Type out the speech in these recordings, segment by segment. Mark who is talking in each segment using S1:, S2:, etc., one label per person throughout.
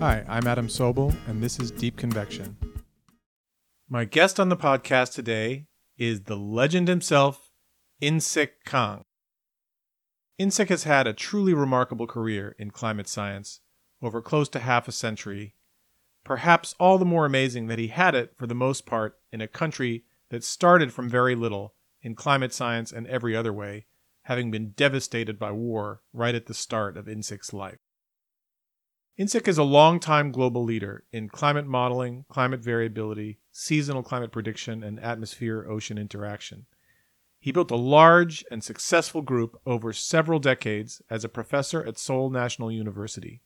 S1: Hi, I'm Adam Sobel, and this is Deep Convection. My guest on the podcast today is the legend himself, Insik Kang. Insik has had a truly remarkable career in climate science over close to half a century, perhaps all the more amazing that he had it, for the most part, in a country that started from very little in climate science and every other way, having been devastated by war right at the start of Insik's life. Insik is a long-time global leader in climate modeling, climate variability, seasonal climate prediction, and atmosphere ocean interaction. He built a large and successful group over several decades as a professor at Seoul National University.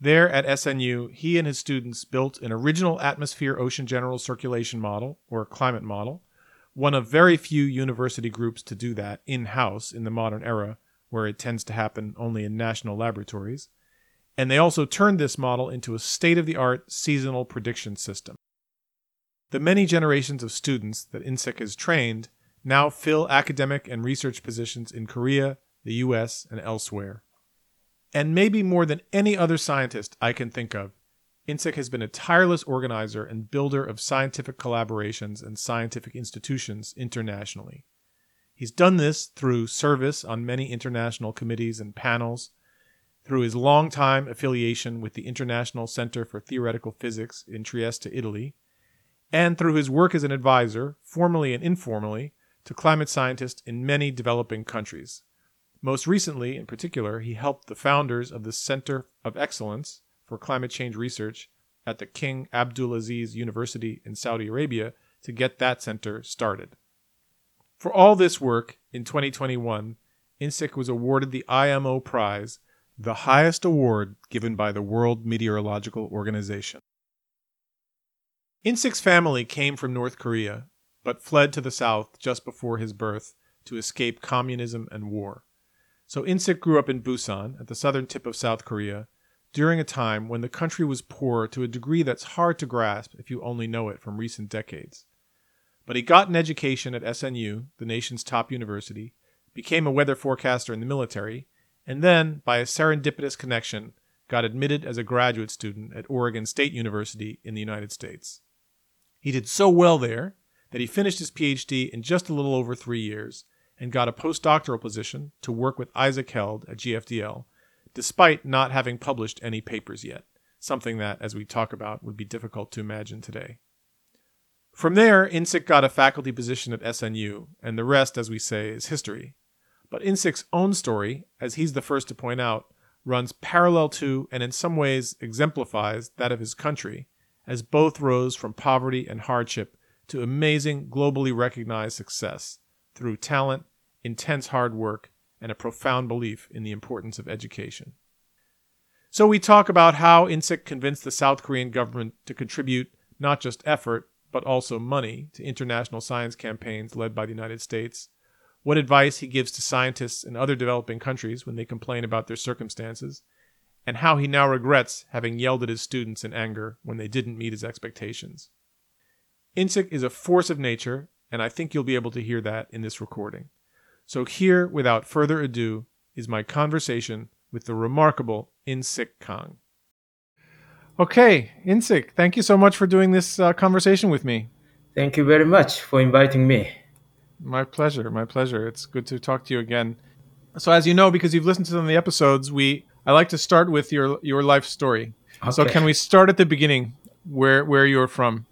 S1: There at SNU, he and his students built an original atmosphere ocean general circulation model, or climate model, one of very few university groups to do that in house in the modern era, where it tends to happen only in national laboratories and they also turned this model into a state of the art seasonal prediction system. The many generations of students that Insik has trained now fill academic and research positions in Korea, the US, and elsewhere. And maybe more than any other scientist I can think of, Insik has been a tireless organizer and builder of scientific collaborations and scientific institutions internationally. He's done this through service on many international committees and panels through his long-time affiliation with the International Center for Theoretical Physics in Trieste, Italy, and through his work as an advisor, formally and informally, to climate scientists in many developing countries. Most recently, in particular, he helped the founders of the Center of Excellence for Climate Change Research at the King Abdulaziz University in Saudi Arabia to get that center started. For all this work, in 2021, Insik was awarded the IMO Prize the highest award given by the World Meteorological Organization. Insik's family came from North Korea, but fled to the south just before his birth to escape communism and war. So Insik grew up in Busan, at the southern tip of South Korea, during a time when the country was poor to a degree that's hard to grasp if you only know it from recent decades. But he got an education at SNU, the nation's top university, became a weather forecaster in the military, and then, by a serendipitous connection, got admitted as a graduate student at Oregon State University in the United States. He did so well there that he finished his PhD in just a little over three years and got a postdoctoral position to work with Isaac Held at GFDL, despite not having published any papers yet, something that, as we talk about, would be difficult to imagine today. From there, Insik got a faculty position at SNU, and the rest, as we say, is history. But Insik's own story, as he's the first to point out, runs parallel to and in some ways exemplifies that of his country, as both rose from poverty and hardship to amazing, globally recognized success through talent, intense hard work, and a profound belief in the importance of education. So we talk about how Insik convinced the South Korean government to contribute not just effort, but also money to international science campaigns led by the United States what advice he gives to scientists in other developing countries when they complain about their circumstances, and how he now regrets having yelled at his students in anger when they didn't meet his expectations. Insik is a force of nature, and I think you'll be able to hear that in this recording. So, here, without further ado, is my conversation with the remarkable Insik Kang. Okay, Insik, thank you so much for doing this uh, conversation with me.
S2: Thank you very much for inviting me.
S1: My pleasure. My pleasure. It's good to talk to you again. So, as you know, because you've listened to some of the episodes, we I like to start with your your life story. Okay. So, can we start at the beginning, where where you're from?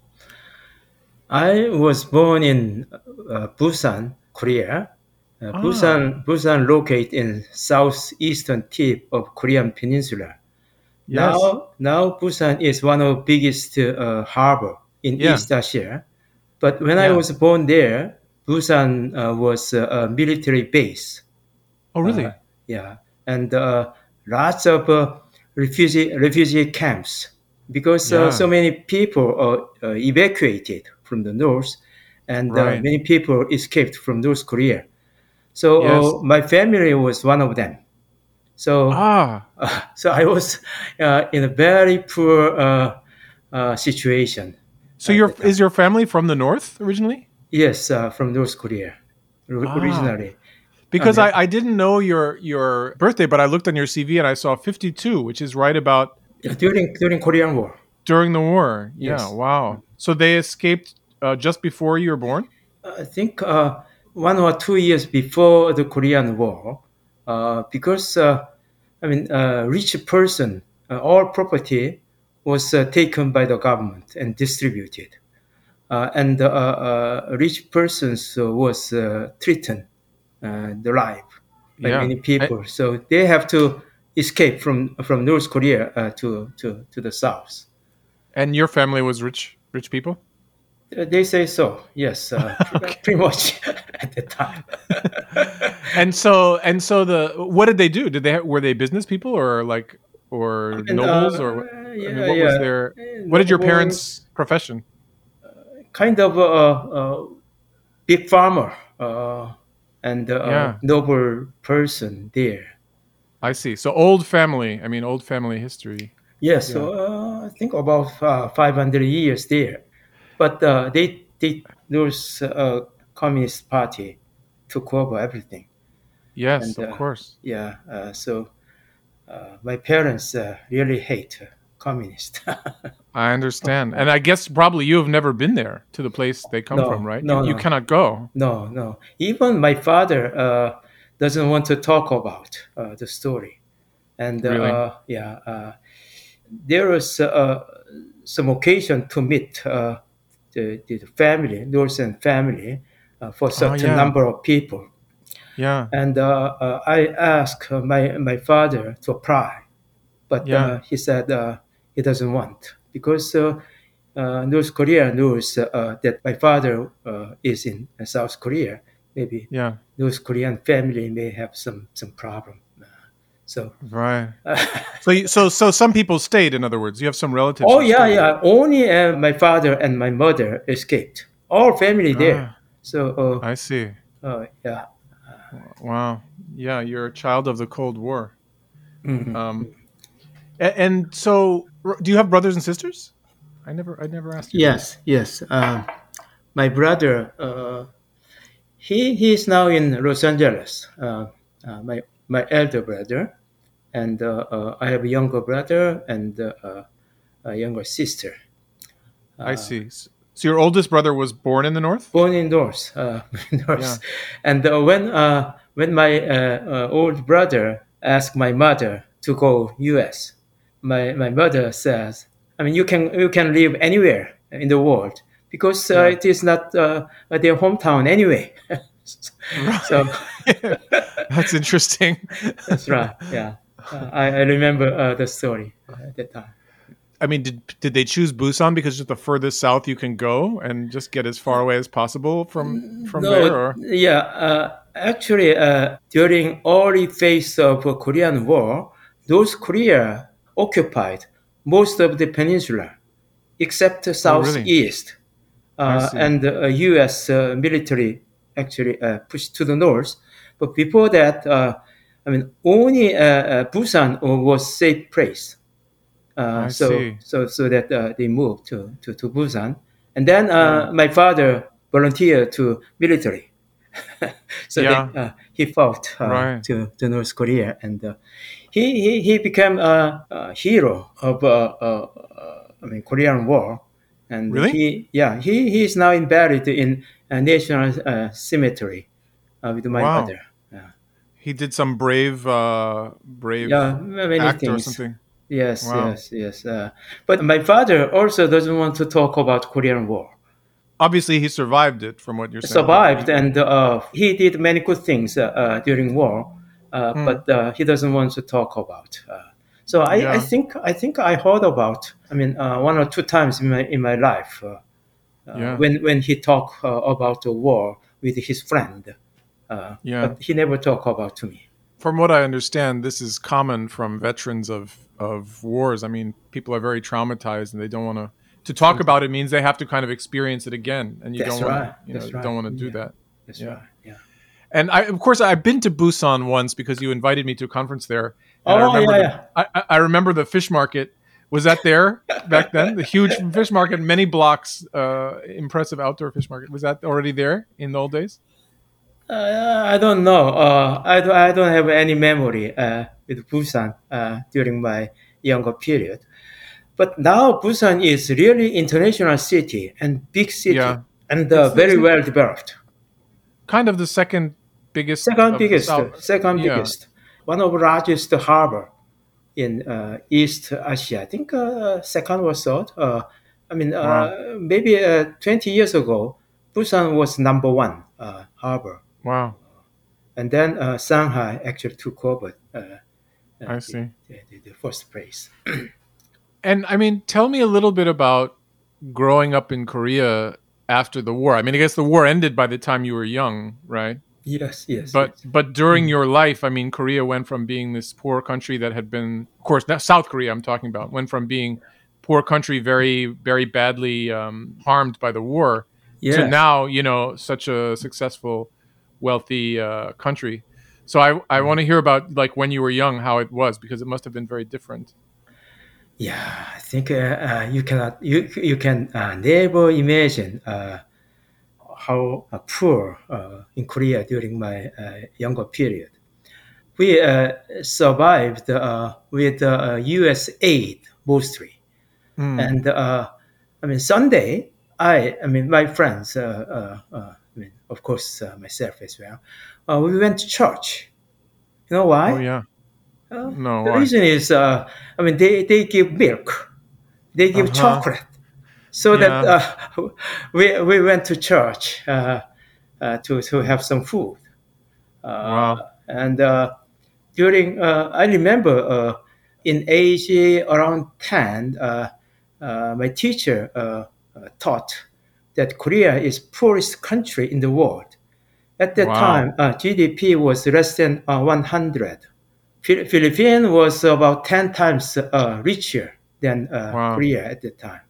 S2: I was born in uh, Busan, Korea. Uh, ah. Busan, Busan, located in southeastern tip of Korean Peninsula. Yes. Now, now Busan is one of the biggest uh, harbor in yeah. East Asia. But when yeah. I was born there, Busan uh, was a military base.
S1: Oh, really? Uh,
S2: yeah, and uh, lots of refugee refugee camps because yeah. so many people are evacuated from the north, and right. many people escaped from North Korea. So yes. my family was one of them. So, ah. Uh, so I was uh, in a very poor uh, situation.
S1: So, your is your family from the north originally?
S2: Yes, uh, from North Korea ah. originally.
S1: because I, I didn't know your your birthday, but I looked on your CV and I saw 52, which is right about
S2: during during Korean War.
S1: During the war,
S2: Yes.
S1: yeah. Wow. So they escaped uh, just before you were born.
S2: I think uh, one or two years before the Korean War, uh, because uh, I mean, uh, rich person, uh, all property was uh, taken by the government and distributed, uh, and uh, uh, rich persons uh, was uh, threatened uh, the life by
S1: Yeah.
S2: many people, so they have to escape from from North Korea uh, to to to the south.
S1: And your family was rich, rich people.
S2: They say so, yes, uh, pretty much at the time.
S1: And so, and so the what did they do? Did they were they business people or like or
S2: And,
S1: nobles
S2: uh,
S1: or what-
S2: uh,
S1: I mean,
S2: yeah,
S1: what was their
S2: Uh,
S1: what did your parents' profession?
S2: kind of a, a big farmer uh, and a
S1: Yeah.
S2: noble person there.
S1: I see. So old family. I mean, old family history.
S2: Yes, so uh, I think about uh, 500 years there. But uh, they, they, those uh, Communist Party took over everything.
S1: Yes,
S2: And,
S1: of
S2: uh,
S1: course.
S2: Yeah, uh, so uh, my parents uh, really hate communist.
S1: I understand. And I guess probably you have never been there to the place they come
S2: No,
S1: from, right?
S2: no,
S1: you, you
S2: no.
S1: cannot go.
S2: No, no. Even my father uh, doesn't want to talk about uh, the story. And uh,
S1: Really?
S2: yeah, uh, there was uh, some occasion to meet uh, the, the family, Northern family, for certain
S1: Oh, yeah.
S2: number of people.
S1: Yeah.
S2: And uh, uh, I asked my, my father to apply, but
S1: Yeah.
S2: uh, he said uh, he doesn't want because uh, uh, North Korea knows uh, that my father uh, is in South Korea. Maybe
S1: Yeah.
S2: North Korean family may have some some problem. Uh, So,
S1: Right. So, so, so some people stayed. In other words, you have some relatives.
S2: oh yeah,
S1: stayed.
S2: yeah. Only uh, my father and my mother escaped. All family there. So, uh,
S1: I see.
S2: uh, yeah.
S1: Wow. Yeah, you're a child of the Cold War.
S2: Mhm.
S1: Um, a- and so, do you have brothers and sisters? I never, I never asked you.
S2: Yes, yes. Um, my brother, uh, he he is now in Los Angeles. Uh, uh, my my elder brother, and uh, uh, I have a younger brother and a younger sister.
S1: I see. So your oldest brother was born in the north.
S2: Born in North, uh, North.
S1: Yeah.
S2: And uh, when uh, when my uh, uh, old brother asked my mother to go U.S., my my mother says, I mean, you can you can live anywhere in the world because uh,
S1: Yeah.
S2: it is not uh, their hometown anyway. so
S1: That's interesting.
S2: that's right. Yeah, uh, I, I remember uh, the story at that time.
S1: I mean, did did they choose Busan because it's the furthest south you can go and just get as far away as possible from from there? Or
S2: yeah, uh, actually, uh, during early phase of uh, Korean War, North Korea occupied most of the peninsula, except the
S1: Oh, really?
S2: southeast, uh, and the uh, U.S. Uh, military actually uh, pushed to the north. But before that, uh, I mean, only Busan was safe place. Uh, so,
S1: see.
S2: so, so that uh, they moved to, to, to Busan, and then uh, my father volunteered to military. so
S1: Yeah.
S2: that, uh, he fought uh,
S1: Right.
S2: to, to North Korea, and uh, he, he he became a, a hero of uh, uh, uh, I mean Korean War, and
S1: Really?
S2: he yeah he, he is now buried in a national uh, cemetery uh, with my
S1: Wow.
S2: mother. Yeah,
S1: he did some brave, uh, brave
S2: yeah
S1: act or something.
S2: Yes,
S1: Wow.
S2: yes, yes. Uh, but my father also doesn't want to talk about Korean War.
S1: Obviously, he survived it. From what you're saying,
S2: Survived, and uh, he did many good things uh, uh, during war, uh,
S1: Hmm.
S2: but uh, he doesn't want to talk about. Uh, so I,
S1: Yeah.
S2: I think I think I heard about. I mean, uh, one or two times in my in my life
S1: Yeah.
S2: when when he talked uh, about the war with his friend. Uh,
S1: Yeah.
S2: But he never talked about to me.
S1: From what I understand, this is common from veterans of of wars. I mean, people are very traumatized and they don't want to. To talk about it means they have to kind of experience it again, and you
S2: That's
S1: don't want
S2: right.
S1: you know,
S2: That's right.
S1: don't want to do
S2: Yeah.
S1: that.
S2: That's
S1: Yeah.
S2: right. Yeah.
S1: And I, of course, I've been to Busan once because you invited me to a conference there. And I
S2: Oh,
S1: remember
S2: yeah,
S1: the- I, I- I remember the fish market. Was that there back then? The huge fish market, many blocks, uh, impressive outdoor fish market. Was that already there in the old days?
S2: Uh, I don't know. Uh, I, don't, I don't have any memory uh, with Busan uh, during my younger period. But now Busan is really international city and big city
S1: Yeah.
S2: and uh, very well developed.
S1: Kind of the second biggest.
S2: Second biggest, second
S1: yeah.
S2: biggest, one of the largest harbor in uh, East Asia. I think uh, second or third. Uh, I mean, uh, maybe uh, 20 years ago, Busan was number one uh, harbor,
S1: Wow.
S2: and then uh, Shanghai actually took over uh, uh,
S1: I
S2: the-
S1: see.
S2: The, the, the first place.
S1: And I mean, tell me a little bit about growing up in Korea after the war. I mean, I guess the war ended by the time you were young, right?
S2: Yes, yes.
S1: But
S2: yes.
S1: but during your life, I mean, Korea went from being this poor country that had been, of course, South Korea. I'm talking about went from being poor country, very very badly um, harmed by the war,
S2: yeah.
S1: to now you know such a successful, wealthy uh, country. So I I want to hear about like when you were young, how it was because it must have been very different.
S2: Yeah, I think uh, uh, you cannot, you you can uh, never imagine uh, how uh, poor uh, in Korea during my uh, younger period. We uh, survived uh, with uh, U.S. aid mostly,
S1: Mm.
S2: and uh, I mean Sunday, I I mean my friends, of course uh, myself as well. Uh, we went to church. You know why?
S1: Oh yeah.
S2: Uh,
S1: No,
S2: the
S1: why?
S2: reason is, uh, I mean, they, they give milk, they give
S1: Uh-huh.
S2: chocolate, so that
S1: Yeah.
S2: uh, we, we went to church uh, uh, to to have some food. Uh,
S1: Wow.
S2: And uh, during, uh, I remember uh, in age around ten, uh, uh, my teacher taught that Korea is poorest country in the world. At that
S1: Wow.
S2: time, uh, GDP was less than uh, 100. Phil- Philippines was about 10 times uh, richer than uh,
S1: Wow.
S2: Korea at the time.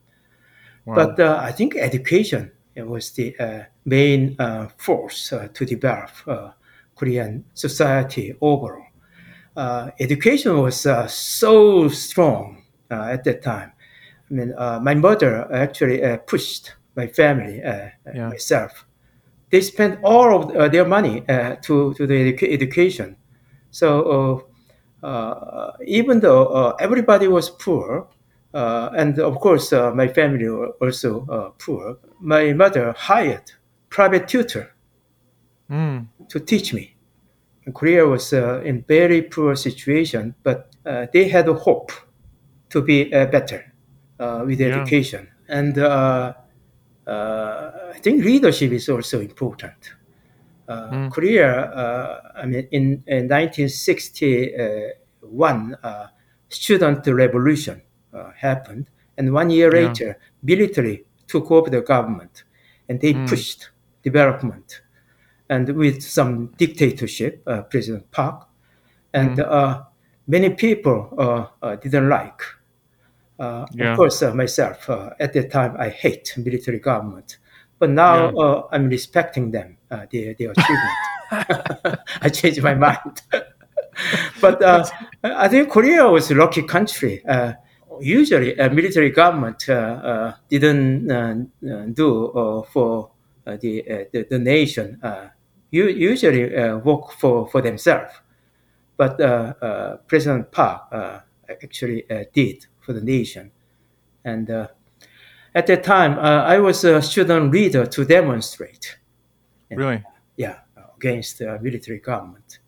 S1: Wow.
S2: But uh, I think education was the uh, main uh, force uh, to develop uh, Korean society overall. Uh, education was uh, so strong uh, at that time. I mean, uh, my mother actually uh, pushed my family, uh,
S1: Yeah.
S2: myself. They spent all of uh, their money uh, to, to the educa- education. So uh, uh, even though uh, everybody was poor, uh, and of course uh, my family were also uh, poor, my mother hired private tutor
S1: Mm.
S2: to teach me. Korea was uh, in very poor situation, but uh, they had a hope to be uh, better uh, with
S1: Yeah.
S2: education. And uh, uh, I think leadership is also important. Uh,
S1: Mm.
S2: Korea, uh, I mean, in, in 1961, uh, student revolution uh, happened, and one year
S1: Yeah.
S2: later, military took over the government, and they
S1: Mm.
S2: pushed development, and with some dictatorship, uh, President Park, and
S1: Mm.
S2: uh, many people uh, uh, didn't like. Uh,
S1: Yeah.
S2: Of course, uh, myself uh, at that time I hate military government, but now
S1: Yeah.
S2: uh, I'm respecting them, uh, their their achievement. I changed my mind. but uh, I think Korea was a lucky country. Uh, usually, a military government uh, didn't do uh, for uh, the, uh, the the nation. Uh, usually uh, work for for themselves. But uh, uh, President Park uh, actually uh, did for the nation. And uh, at that time, uh, I was a student leader to demonstrate,
S1: Really?
S2: yeah, against the military government.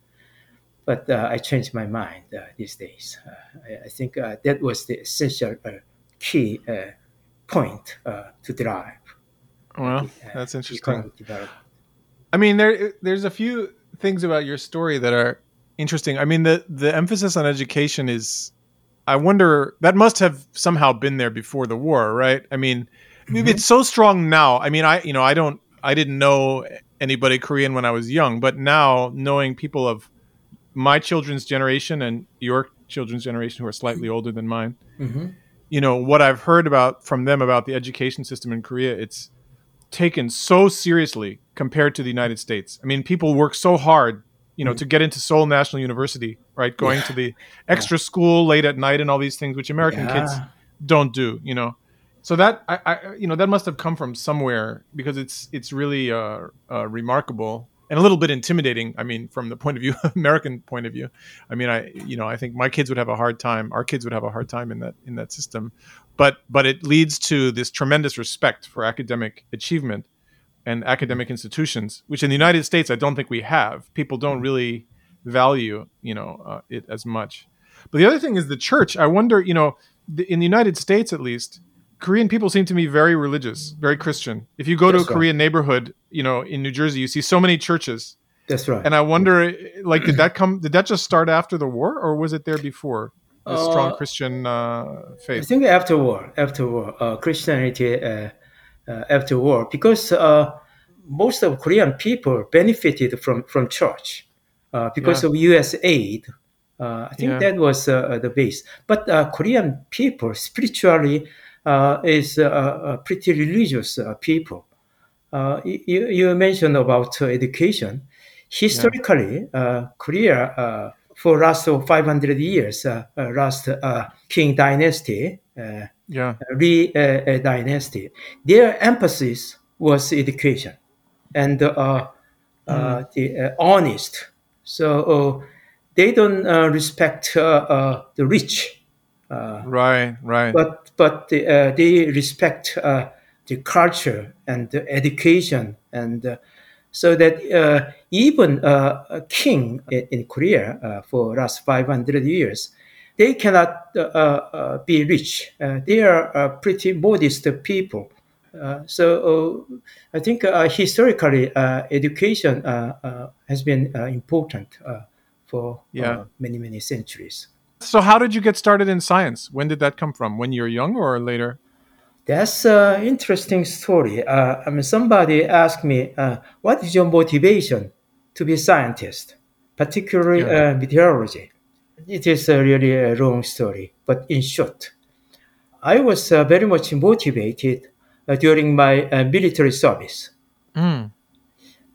S2: But uh, I changed my mind uh, these days. Uh, I, I think uh, that was the essential uh, key uh, point uh, to drive
S1: Well,
S2: uh,
S1: that's interesting. I mean, there there's a few things about your story that are interesting. I mean, the the emphasis on education is, I wonder that must have somehow been there before the war, right? I mean, maybe it's so strong now. I mean, I you know I don't I didn't know anybody Korean when I was young, but now knowing people of my children's generation and your children's generation who are slightly older than mine,
S2: Mhm.
S1: you know what I've heard about from them about the education system in Korea, it's taken so seriously compared to the United States. I mean, people work so hard, you know, to get into Seoul National University, right? Going to the extra school late at night and all these things, which American kids don't do, you know. So that I, I, you know, that must have come from somewhere because it's it's really uh, uh, remarkable. and a little bit intimidating. I mean, from the point of view, American point of view. I mean, I you know I think my kids would have a hard time. Our kids would have a hard time in that in that system, but but it leads to this tremendous respect for academic achievement and academic institutions, which in the United States I don't think we have. People don't really value you know uh, it as much. But the other thing is the church. I wonder, you know, the, in the United States at least, Korean people seem to me very religious, very Christian. If you go That's to a right. Korean neighborhood, you know, in New Jersey, you see so many churches.
S2: That's right.
S1: And I wonder, like, did that come? Did that just start after the war, or was it there before? The uh, strong Christian uh, faith.
S2: I think after war, after war, uh, Christianity uh, Uh, after war, because uh, most of Korean people benefited from from church because yeah. of U.S. aid. Uh, I think yeah. that was uh, the base. But Korean people spiritually uh, is a pretty religious uh, people. Uh, you, you, mentioned about education. Historically, yeah. Korea for last 500 years, last King dynasty,
S1: yeah.
S2: Lee dynasty, their emphasis was education and uh, mm. the uh, honest. So uh, they don't respect the rich.
S1: right, right.
S2: But but they, uh, they respect uh, the culture and the education and uh, so that even a king in, in Korea for last 500 years, they cannot be rich. they are pretty modest people. Uh, so uh, I think uh, historically education has been important for yeah. many many centuries.
S1: So, how did you get started in science? When did that come from? When you were young or later?
S2: That's an interesting story. Uh, I mean, somebody asked me, uh, "What is your motivation to be a scientist, particularly yeah. uh, meteorology?" It is a really a long story, but in short, I was uh, very much motivated uh, during my uh, military service. Mm.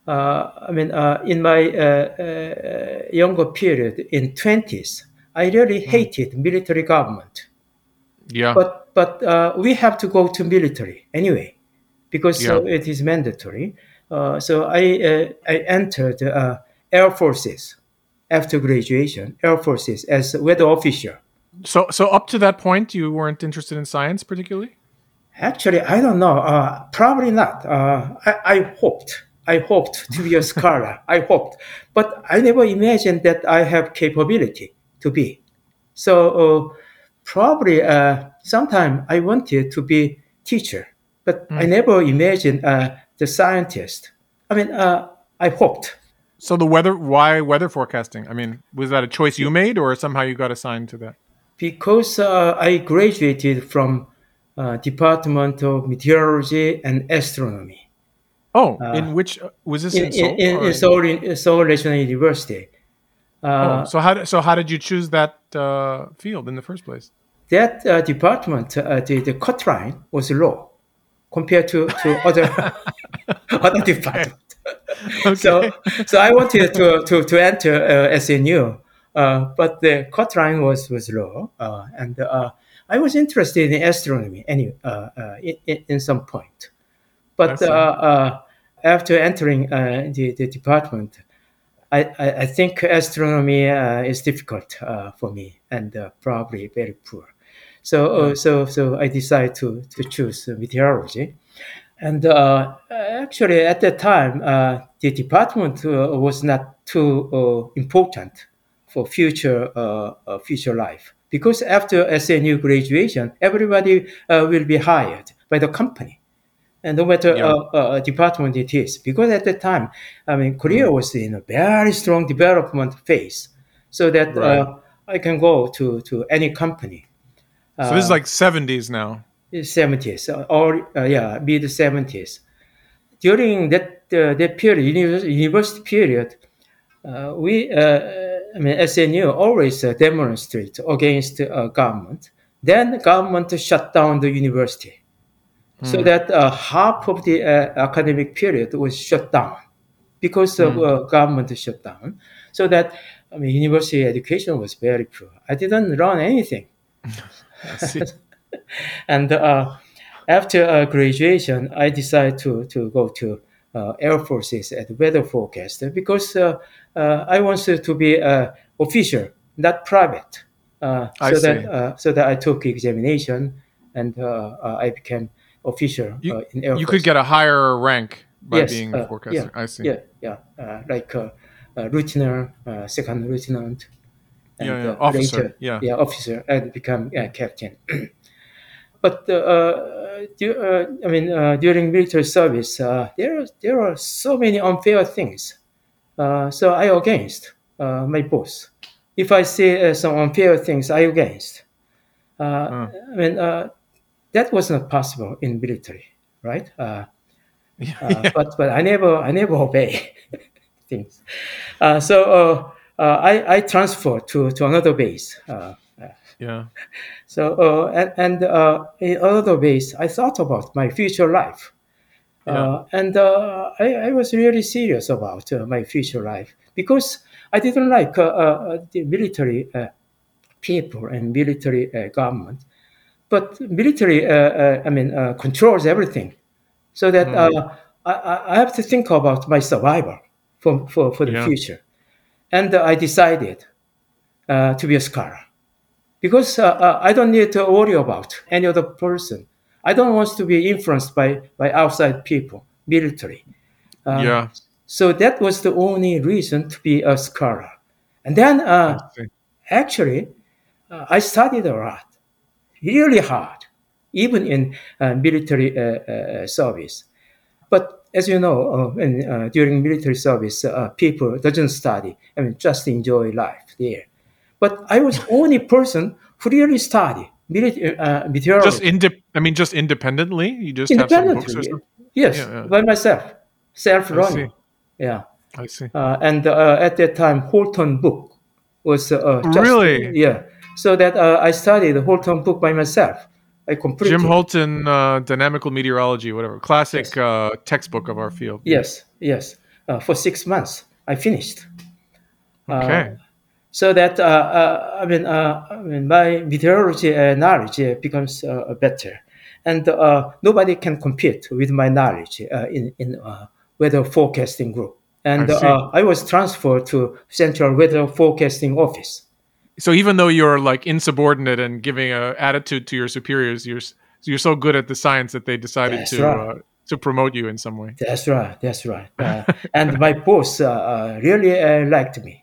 S2: I mean, in my younger period, in twenties, I really hmm. hated military government.
S1: Yeah.
S2: But but uh, we have to go to military anyway, because yeah. uh, it is mandatory. Uh, so I uh, I entered uh, Air Forces after graduation. Air Forces as weather officer.
S1: So so up to that point, you weren't interested in science particularly.
S2: Actually, I don't know. Uh, probably not. I, I hoped. I hoped to be a scholar. I hoped, but I never imagined that I have capability to be. So uh, probably uh, sometime I wanted to be teacher, but mm. I never imagined uh, the scientist. I mean, uh, I hoped.
S1: So the weather, why weather forecasting? I mean, was that a choice you made, or somehow you got assigned to that?
S2: Because uh, I graduated from uh, Department of Meteorology and Astronomy.
S1: Oh, in which was this in, in Seoul?
S2: In, in Seoul, in Seoul National University.
S1: Uh, oh, so how so how did you choose that uh, field in the first place?
S2: That uh, department, uh, the, the cut line was low compared to, to other other department. Okay. So so I wanted to to, to enter uh, SNU, uh, but the cut line was was low, and I was interested in astronomy any in, in some point, but after entering the, the department. I, I, think astronomy uh, is difficult uh, for me and uh, probably very poor. So, yeah. so, so I decided to, to choose meteorology. And uh, actually, at that time, uh, the department uh, was not too important for future future life because after SNU graduation, everybody will be hired by the company and no matter yeah. uh, uh, department it is. Because at that time, I mean, Korea mm. was in a very strong development phase, so that uh, right. uh, I can go to to any company.
S1: So this is uh, like seventies now.
S2: Seventies, or uh, yeah, mid seventies. During that that period, university period, we. I mean, SNU always demonstrate against government. Then the government shut down the university so hmm. that uh, half of the uh, academic period was shut down because of mm. uh, government shutdown. So that I mean, university education was very poor. I didn't learn anything. and uh, after uh, graduation, I decided to to go to uh, Air Forces as weather forecaster because uh, uh, I wanted to be an official, not private. so that so that I took examination and I became official
S1: you,
S2: in Air
S1: You
S2: Force.
S1: could get a higher rank by
S2: yes,
S1: being
S2: uh,
S1: a forecaster.
S2: Yeah,
S1: I see.
S2: Yeah, yeah, uh, like uh, lieutenant, second lieutenant, and
S1: yeah, yeah. officer.
S2: later,
S1: yeah,
S2: yeah, officer, and become captain. but uh, uh, du- uh, I mean, during military service, there there are so many unfair things. so I against my boss. If I see some unfair things, I against. Hmm. I mean, that was not possible in military, right? Uh, uh, but but I never I never obey things. Uh, so I I transferred to to another base.
S1: Yeah.
S2: So uh, and, and uh, in another ways, I thought about my future life.
S1: Yeah.
S2: Uh, and I, I was really serious about my future life because I didn't like the military people and military government but military, uh, uh, I mean, uh, controls everything. So that hmm. I, I have to think about my survival for, for, for the
S1: Yeah.
S2: future. And I decided to be a scholar because uh, uh, I don't need to worry about any other person. I don't want to be influenced by, by outside people, military.
S1: Uh, yeah.
S2: So that was the only reason to be a scholar. And then
S1: see.
S2: actually, I studied a lot really hard, even in uh, military uh, uh, service. But as you know, in, during military service, people doesn't study. I mean, just enjoy life there. But I was only person who really study military, meteorology.
S1: Just inde- I mean, just independently. You just have some books or
S2: independently.
S1: something.
S2: Yes,
S1: Yeah, yeah.
S2: by myself, self-running. Yeah,
S1: I see.
S2: uh, and uh, at that time, Holton book was uh, just,
S1: Really?
S2: yeah. So that uh, I studied the Holton book by myself. I completed.
S1: Jim Holton, uh, Dynamical Meteorology, whatever, classic uh, textbook of our field.
S2: Yes, yes. Uh, for six months, I finished.
S1: Okay.
S2: So that uh, uh, I mean, uh, I mean, my meteorology knowledge becomes uh, better, and uh, nobody can compete with my knowledge uh, in in uh, weather forecasting group. And
S1: I
S2: uh, I was transferred to Central Weather Forecasting Office.
S1: so even though you're like insubordinate and giving a attitude to your superiors, you're you're so good at the science that they decided
S2: That's
S1: to
S2: right.
S1: uh, to promote you in some way.
S2: That's right. That's right. Uh, and my boss uh, uh, really uh, liked me.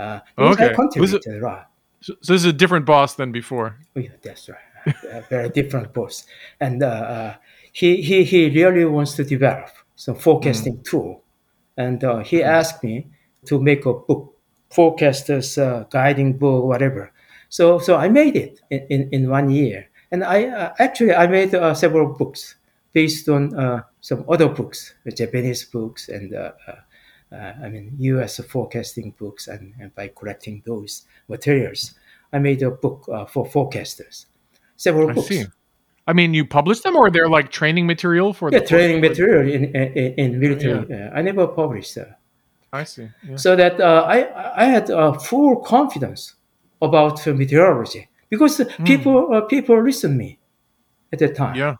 S2: Uh,
S1: Okay. Was
S2: right.
S1: So, so this is a different boss than before.
S2: Oh, yeah, that's right. a very different boss. And uh, uh, he, he, he really wants to develop some forecasting tool. And uh, he asked me to make a book, forecasters uh, guiding book, whatever. So, so I made it in, in, in one year. And I uh, actually I made uh, several books based on uh, some other books, the Japanese books and uh, I mean U.S. forecasting books, and, and by collecting those materials, I made a book uh, for forecasters. Several
S1: I
S2: books.
S1: see. I mean, you published them, or they're like training material for
S2: Yeah,
S1: the
S2: training material in in, in military. Uh, I never published. Uh,
S1: I see. Yeah.
S2: so that uh, I I had uh, full confidence about meteorology because people uh, people listen me at that time.
S1: yeah.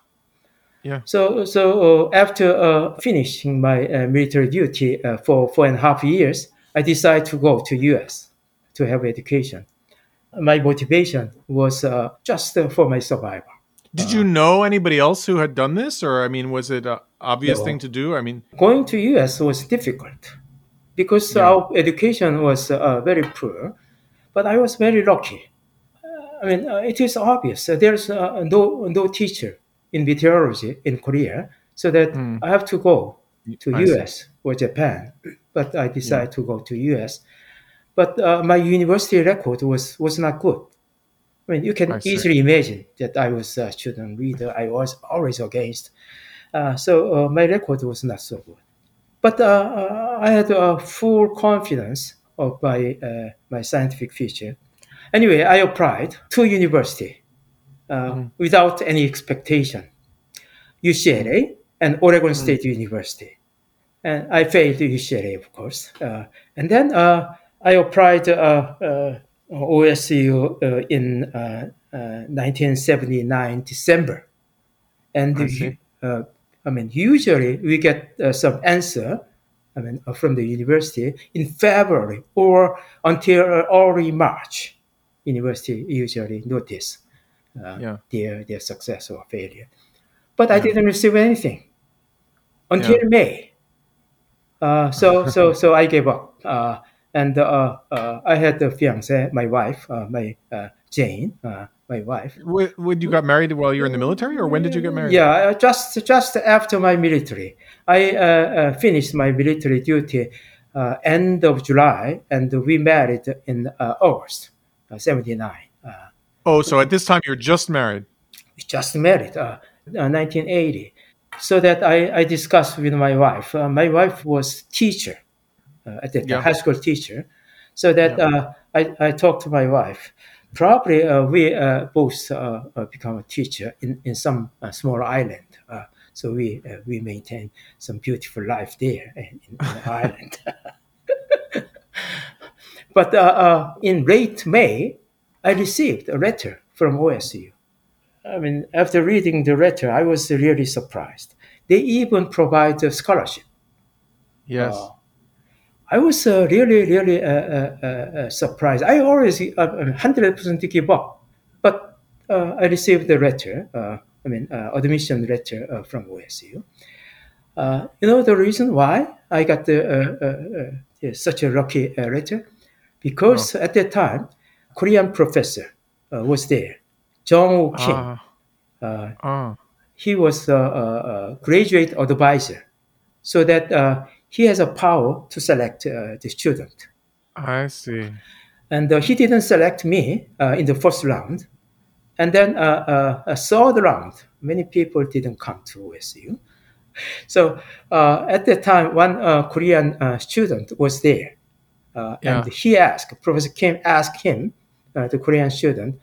S2: So, so uh, after uh, finishing my uh, military duty uh, for four and a half years, I decided to go to U.S. to have education. My motivation was uh, just for my survival.
S1: Did you know anybody else who had done this, or I mean, was it an obvious
S2: No.
S1: thing to do? I mean,
S2: Going to U.S. was difficult because
S1: Yeah.
S2: our education was uh, very poor, but I was very lucky. Uh, I mean, uh, it is obvious there's uh, no no teacher in meteorology in Korea, so that I have to go to.
S1: I see.
S2: U.S. or Japan. But I decided to go to U.S. But uh, my university record was was not good. I mean, you can
S1: I see.
S2: easily imagine that I was a student leader. I was always against. Uh, so uh, my record was not so good. But uh, uh, I had uh, full confidence of my uh, my scientific future. Anyway, I applied to university uh, without any expectation. UCLA and Oregon State University, and I failed UCLA, of course. Uh, and then uh, I applied uh, uh, OSU uh, in uh, uh, 1979 December, and
S1: I
S2: uh, I mean, usually we get uh, some answer, I mean, uh, from the university in February or until early March. University usually notice uh,
S1: Yeah.
S2: their their success or failure. But I didn't receive anything until
S1: Yeah.
S2: May. Uh, so so so I gave up. Uh, and uh, uh, I had a fiance, my wife, uh, my uh, Jane, uh, my wife.
S1: When you got married while you were in the military, or when did you get married?
S2: Yeah, just just after my military, I finished my military duty uh, end of July, and we married in uh, August, uh, seventy nine. Uh,
S1: Oh, so at this time you're just married.
S2: just married, uh, uh, nineteen eighty. So that I, I discussed with my wife. Uh, my wife was teacher uh, at the
S1: Yeah.
S2: high school teacher. So that uh, I, I talked to my wife. Probably uh, we uh, both uh, uh, become a teacher in, in some uh, small island. Uh, so we uh, we maintain some beautiful life there in, in the island. but uh, uh, in late May, I received a letter from OSU. I mean, after reading the letter, I was really surprised. They even provide a scholarship.
S1: Yes.
S2: Uh, I was uh, really, really uh, uh, uh, uh, surprised. I always uh, hundred percent give up, but uh, I received the letter. Uh, I mean, uh, admission letter uh, from OSU. Uh, you know the reason why I got the, uh, uh, uh, such a lucky uh, letter? Because at that time, Korean professor uh, was there, Jong Woo Kim.
S1: Ah.
S2: Uh,
S1: Ah.
S2: he was a, a, a graduate advisor, so that uh, he has a power to select uh, the student.
S1: I see.
S2: And uh, he didn't select me uh, in the first round. And then uh, uh, a third round, many people didn't come to OSU. So uh, at that time, one uh, Korean uh, student was there. Uh,
S1: Yeah.
S2: And he asked, Professor Kim asked him, uh, the Korean student,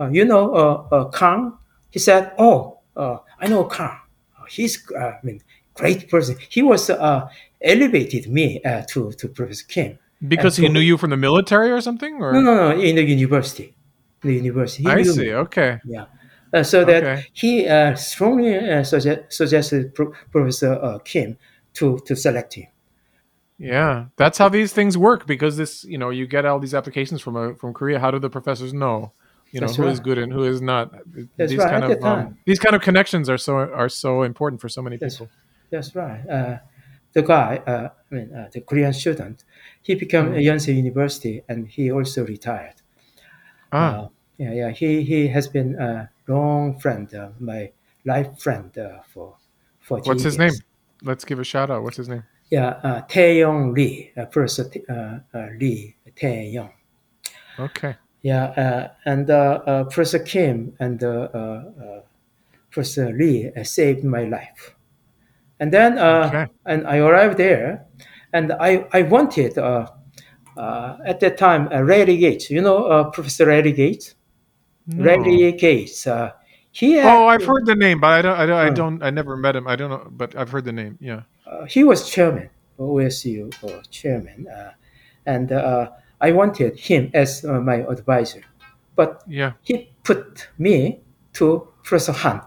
S2: uh, you know uh, uh, Kang? He said, oh, uh, I know Kang. Uh, He's, uh, I mean, great person. He was uh, elevated me uh, to, to Professor Kim.
S1: Because
S2: And
S1: he
S2: so-
S1: knew you from the military or something, or
S2: No, no, no, in the university. The university. He
S1: I see.
S2: me.
S1: Okay.
S2: Yeah. Uh, so that
S1: Okay.
S2: he uh, strongly uh, suggest, suggested Pro- Professor uh, Kim to, to select him.
S1: Yeah, that's how these things work. Because this, you know, you get all these applications from uh, from Korea. How do the professors know, you know,
S2: That's
S1: who is
S2: right.
S1: good and who is not?
S2: That's
S1: these
S2: right,
S1: kind
S2: at
S1: of
S2: the
S1: um, these kind of connections are so are so important for so many
S2: Yes.
S1: people.
S2: That's right. Uh, the guy, uh, I mean, uh, the Korean student, he became
S1: Mm.
S2: a Yonsei University and he also retired.
S1: Ah,
S2: Uh, yeah, yeah. He he has been a long friend, uh, my life friend uh, for 40
S1: what's his name? Let's give a shout out. What's his name?
S2: Yeah, uh, Taeyong Lee, uh, Professor uh, uh, Lee Taeyong.
S1: Okay.
S2: Yeah, uh, and uh, uh, Professor Kim and uh, uh, uh, Professor Lee uh, saved my life. And then uh,
S1: Okay.
S2: and I arrived there, and I I wanted uh, uh, at that time uh, Larry Gates. You know uh, Professor Larry Gates.
S1: No.
S2: Larry Gates. Uh, he
S1: Oh, I've heard the name, but I don't. I don't. I
S2: Oh.
S1: don't. I never met him. I don't know, but I've heard the name. Yeah.
S2: Uh, he was chairman, OSU uh, chairman, uh, and uh, I wanted him as uh, my advisor, but
S1: Yeah.
S2: he put me to Professor Han,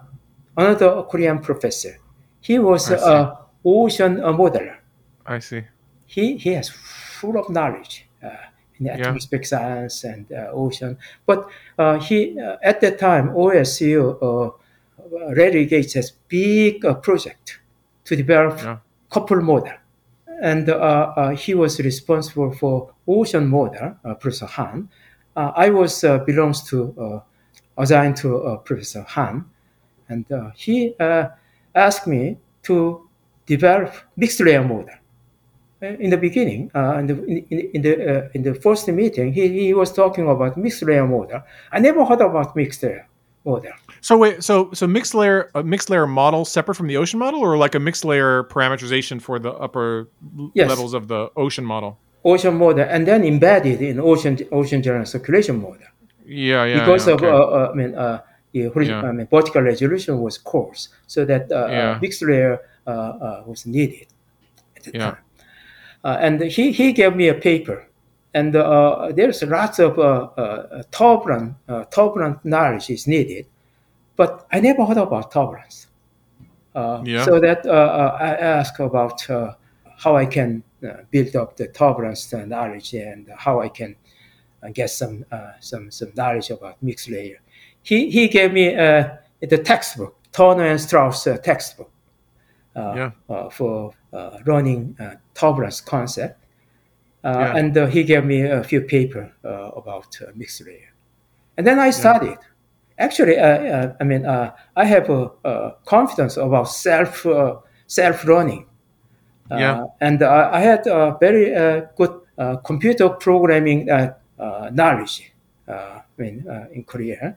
S2: another Korean professor. He was a ocean modeler.
S1: I see.
S2: He he has full of knowledge uh, in
S1: Yeah.
S2: atmospheric science and uh, ocean. But uh, he uh, at that time OSU uh, Larry Gates has big uh, project to develop
S1: Yeah.
S2: Couple model, and uh, uh, he was responsible for ocean model, uh, Professor Han. I was belongs to assigned to Professor Han, and he asked me to develop mixed layer model. In the beginning, uh, in the in- in the uh, in the first meeting, he, he was talking about mixed layer model. I never heard about mixed layer model.
S1: So wait, so so mixed layer, a mixed layer model separate from the ocean model, or like a mixed layer parameterization for the upper
S2: Yes.
S1: levels of the ocean model?
S2: Ocean model, and then embedded in ocean ocean general circulation model.
S1: Yeah, yeah.
S2: because
S1: yeah,
S2: of
S1: okay.
S2: uh, uh, I mean, uh, the hori-
S1: Yeah.
S2: I mean, vertical resolution was coarse, so that uh,
S1: Yeah.
S2: uh, mixed layer uh, uh, was needed at the
S1: Yeah.
S2: time. Uh, and he, he gave me a paper, and uh, there's lots of uh, uh, turbulent uh, turbulent knowledge is needed, but I never heard about turbulence. yeah. So that I asked about how I can build up the turbulence knowledge and how I can get some some some knowledge about mixed layer. He he gave me the textbook, Turner and Kraus textbook. Uh, yeah. uh, for uh, running turbulence concept. Uh, yeah. And uh, he gave me a few paper uh, about mixed layer. And then I studied. Yeah. Actually, I mean, I have a, confidence about self self running. yeah. And I had a very good computer programming knowledge I mean, in Korea.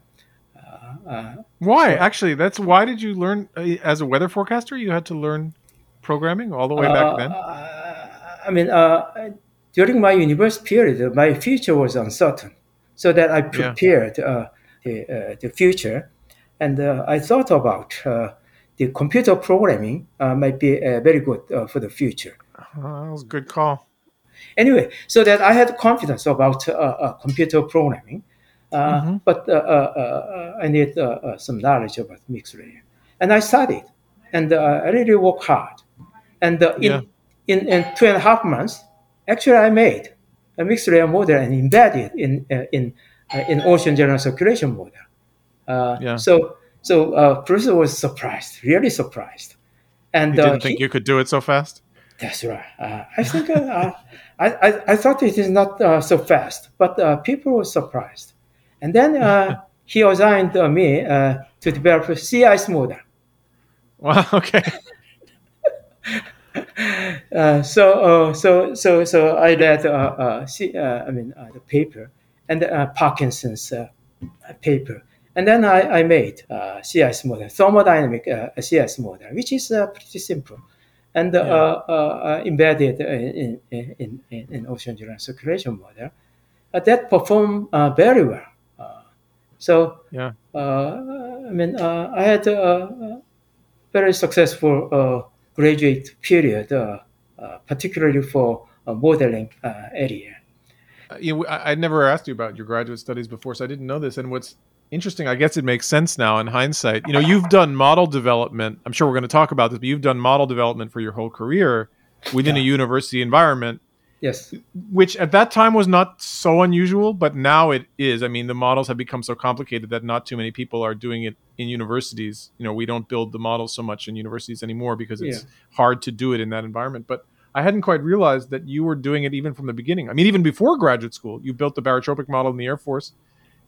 S1: Uh, why? Actually, that's why did you learn uh, as a weather forecaster? You had to learn programming all the way back uh, then.
S2: I mean, uh, during my university period, my future was uncertain, so that I prepared yeah. the uh, the future, and uh, I thought about the computer programming might be very good for the future.
S1: Uh-huh, that was a good call.
S2: Anyway, so that I had confidence about computer programming uh, mm-hmm. But uh, uh, I need some knowledge about mixed layer. And I studied and I really worked hard. And in, yeah. in, in two and a half months, actually, I made a mixed layer model and embedded in, in, in ocean general circulation model. yeah. So, so uh, was surprised, really surprised.
S1: And you didn't think he, you could do it so fast.
S2: That's right. Uh, I think uh, I, I, I thought it is not uh, so fast, but people were surprised. And then uh, he assigned me uh, to develop a sea ice model.
S1: Wow. Okay.
S2: Uh, so, uh, so, so, so I read, uh, uh, see, I mean, the paper and Parkinson's paper, and then I, I made uh, sea model, thermodynamic uh, sea model, which is pretty simple, and yeah. embedded in, in, in, in ocean general circulation model. that performed very well. So yeah, uh, I mean, uh, I had a very successful uh, graduate period, Uh, particularly for uh, modeling uh, area.
S1: you know, I, I never asked you about your graduate studies before, so I didn't know this. And what's interesting, I guess it makes sense now in hindsight. You know, you've done model development. I'm sure we're going to talk about this, but you've done model development for your whole career within yeah. a university environment.
S2: Yes.
S1: Which at that time was not so unusual, but now it is. I mean, the models have become so complicated that not too many people are doing it in universities. You know, we don't build the models so much in universities anymore because it's yeah. hard to do it in that environment. But I hadn't quite realized that you were doing it even from the beginning. I mean, even before graduate school, you built the barotropic model in the Air Force,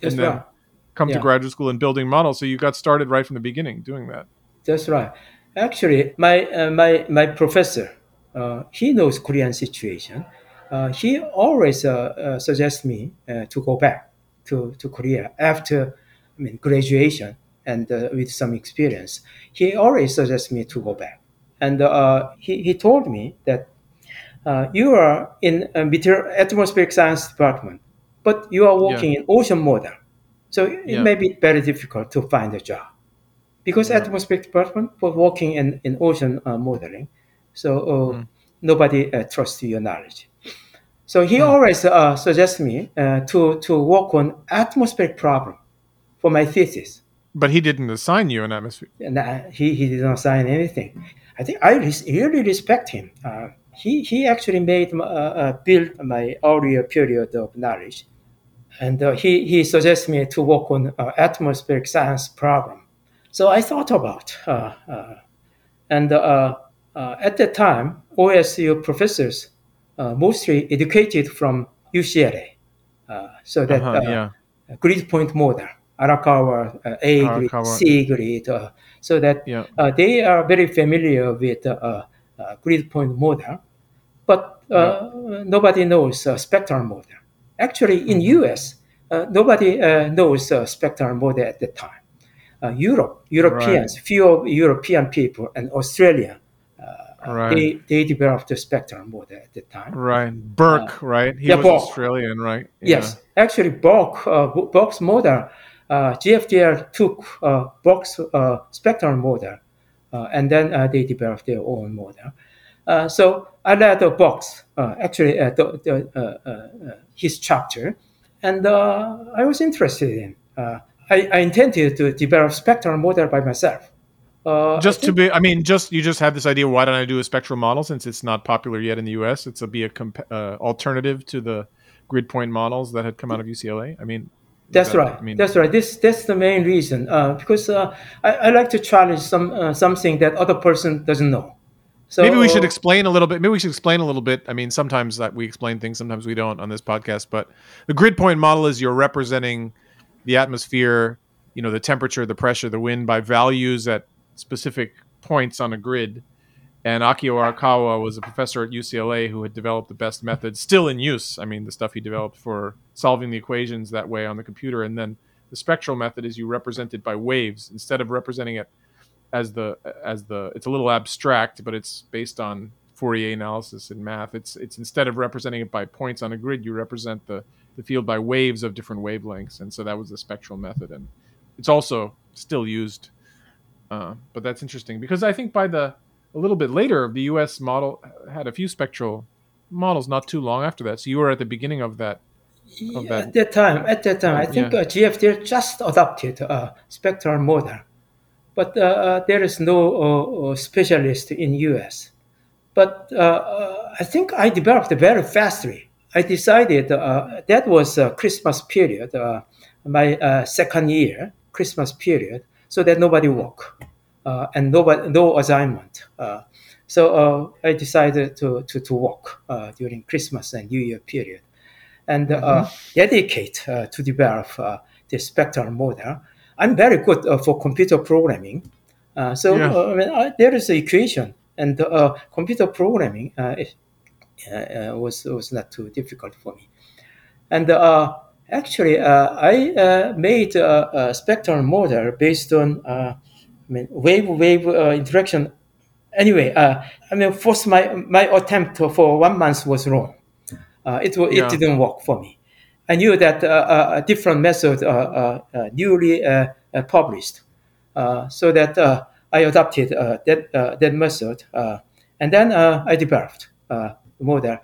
S2: That's and then right.
S1: come yeah. to graduate school and building models. So you got started right from the beginning doing that.
S2: That's right. Actually, my uh, my my professor, uh, he knows Korean situation he always uh, uh, suggests me to go back to, to Korea after I mean, graduation and with some experience. He always suggests me to go back. And he, he told me that you are in a material, atmospheric science department, but you are working yeah. in ocean model. So it yeah. may be very difficult to find a job because yeah. atmospheric department was working in, in ocean uh, modeling. So uh, mm. Nobody uh, trusts your knowledge. So he hmm. always uh, suggests me uh, to to work on atmospheric problem for my thesis.
S1: But he didn't assign you an atmosphere.
S2: Nah, he he didn't assign anything. I think I res- really respect him. Uh, he he actually made uh, uh, build my earlier period of knowledge, and uh, he he suggests me to work on atmospheric science problem. So I thought about, and at that time, OSU professors uh, mostly educated from UCLA. Uh, so that uh-huh, uh, yeah. grid point model, Arakawa, A grid, C grid, so that yeah. they are very familiar with grid point model, but yeah. nobody knows spectral model. Actually, in mm-hmm. US, nobody knows spectral model at the time. Uh, Europe, Europeans, right. few European people, and Australia Right. They they developed the spectrum model at the time.
S1: Right. Bourke, uh, right? He yeah, was Bourke. Australian, right?
S2: Yeah. Yes. Actually, Bourke, uh, Bourke's model, uh, GFDL took uh, Bourke's uh, spectrum model, uh, and then uh, they developed their own model. Uh, so I read the box, actually, the, the, his chapter, and I was interested in. I, I intended to develop spectral model by myself
S1: Uh, just to be, I mean, just you just had this idea. Why don't I do a spectral model since it's not popular yet in the U.S.? It's a be a comp- uh, alternative to the grid point models that had come out of UCLA. I mean,
S2: that's that, right. I mean, that's right. This that's the main reason uh, because uh, I, I, like to challenge some uh, something that other person doesn't know.
S1: So maybe we should explain a little bit. Maybe we should explain a little bit. I mean, sometimes that we explain things, sometimes we don't on this podcast. But the grid point model is you're representing the atmosphere, you know, the temperature, the pressure, the wind by values at specific points on a grid. And Akio Arakawa was a professor at UCLA who had developed the best method, still in use. I mean, the stuff he developed for solving the equations that way on the computer. And then the spectral method is you represent it by waves instead of representing it as the as the. It's a little abstract, but it's based on Fourier analysis in math. It's it's instead of representing it by points on a grid, you represent the the field by waves of different wavelengths. And so that was the spectral method, and it's also still used uh, but that's interesting because I think by the a little bit later, the U.S. model had a few spectral models not too long after that. So you were at the beginning of that.
S2: Of yeah, that. At that time, at that time, I think yeah. uh, GFDL just adopted a spectral model, but uh, uh there is no uh, specialist in U.S. But uh, I think I developed very fastly. I decided that was Christmas period, my second year Christmas period so that nobody work uh, and nobody, no assignment. Uh, so uh, I decided to, to, to work uh, during Christmas and New Year period and uh, mm-hmm. dedicate uh, to develop the spectral model. I'm very good for computer programming. so yeah. I mean, I, there is an equation and computer programming was, was not too difficult for me. And Actually, uh, I uh, made a, a, spectral model based on uh, I mean, wave-wave uh, interaction. Anyway, uh, I mean, first my my attempt for one month was wrong. Uh, it it yeah. didn't work for me. I knew that a different method newly published, so that I adopted that that method, and then I developed the model.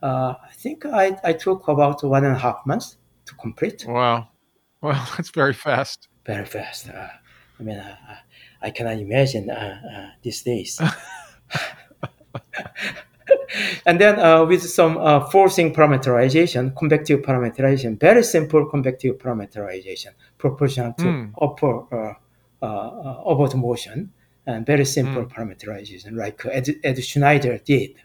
S2: I think I, I took about one and a half months to complete.
S1: Wow. Well, that's very fast.
S2: Very fast. Uh, I mean, uh, uh I cannot imagine uh, uh these days. and then uh, with some forcing parameterization, convective parameterization, very simple convective parameterization, proportional to mm. upper upward motion, and very simple mm. parameterization, like Ed, Ed Schneider did.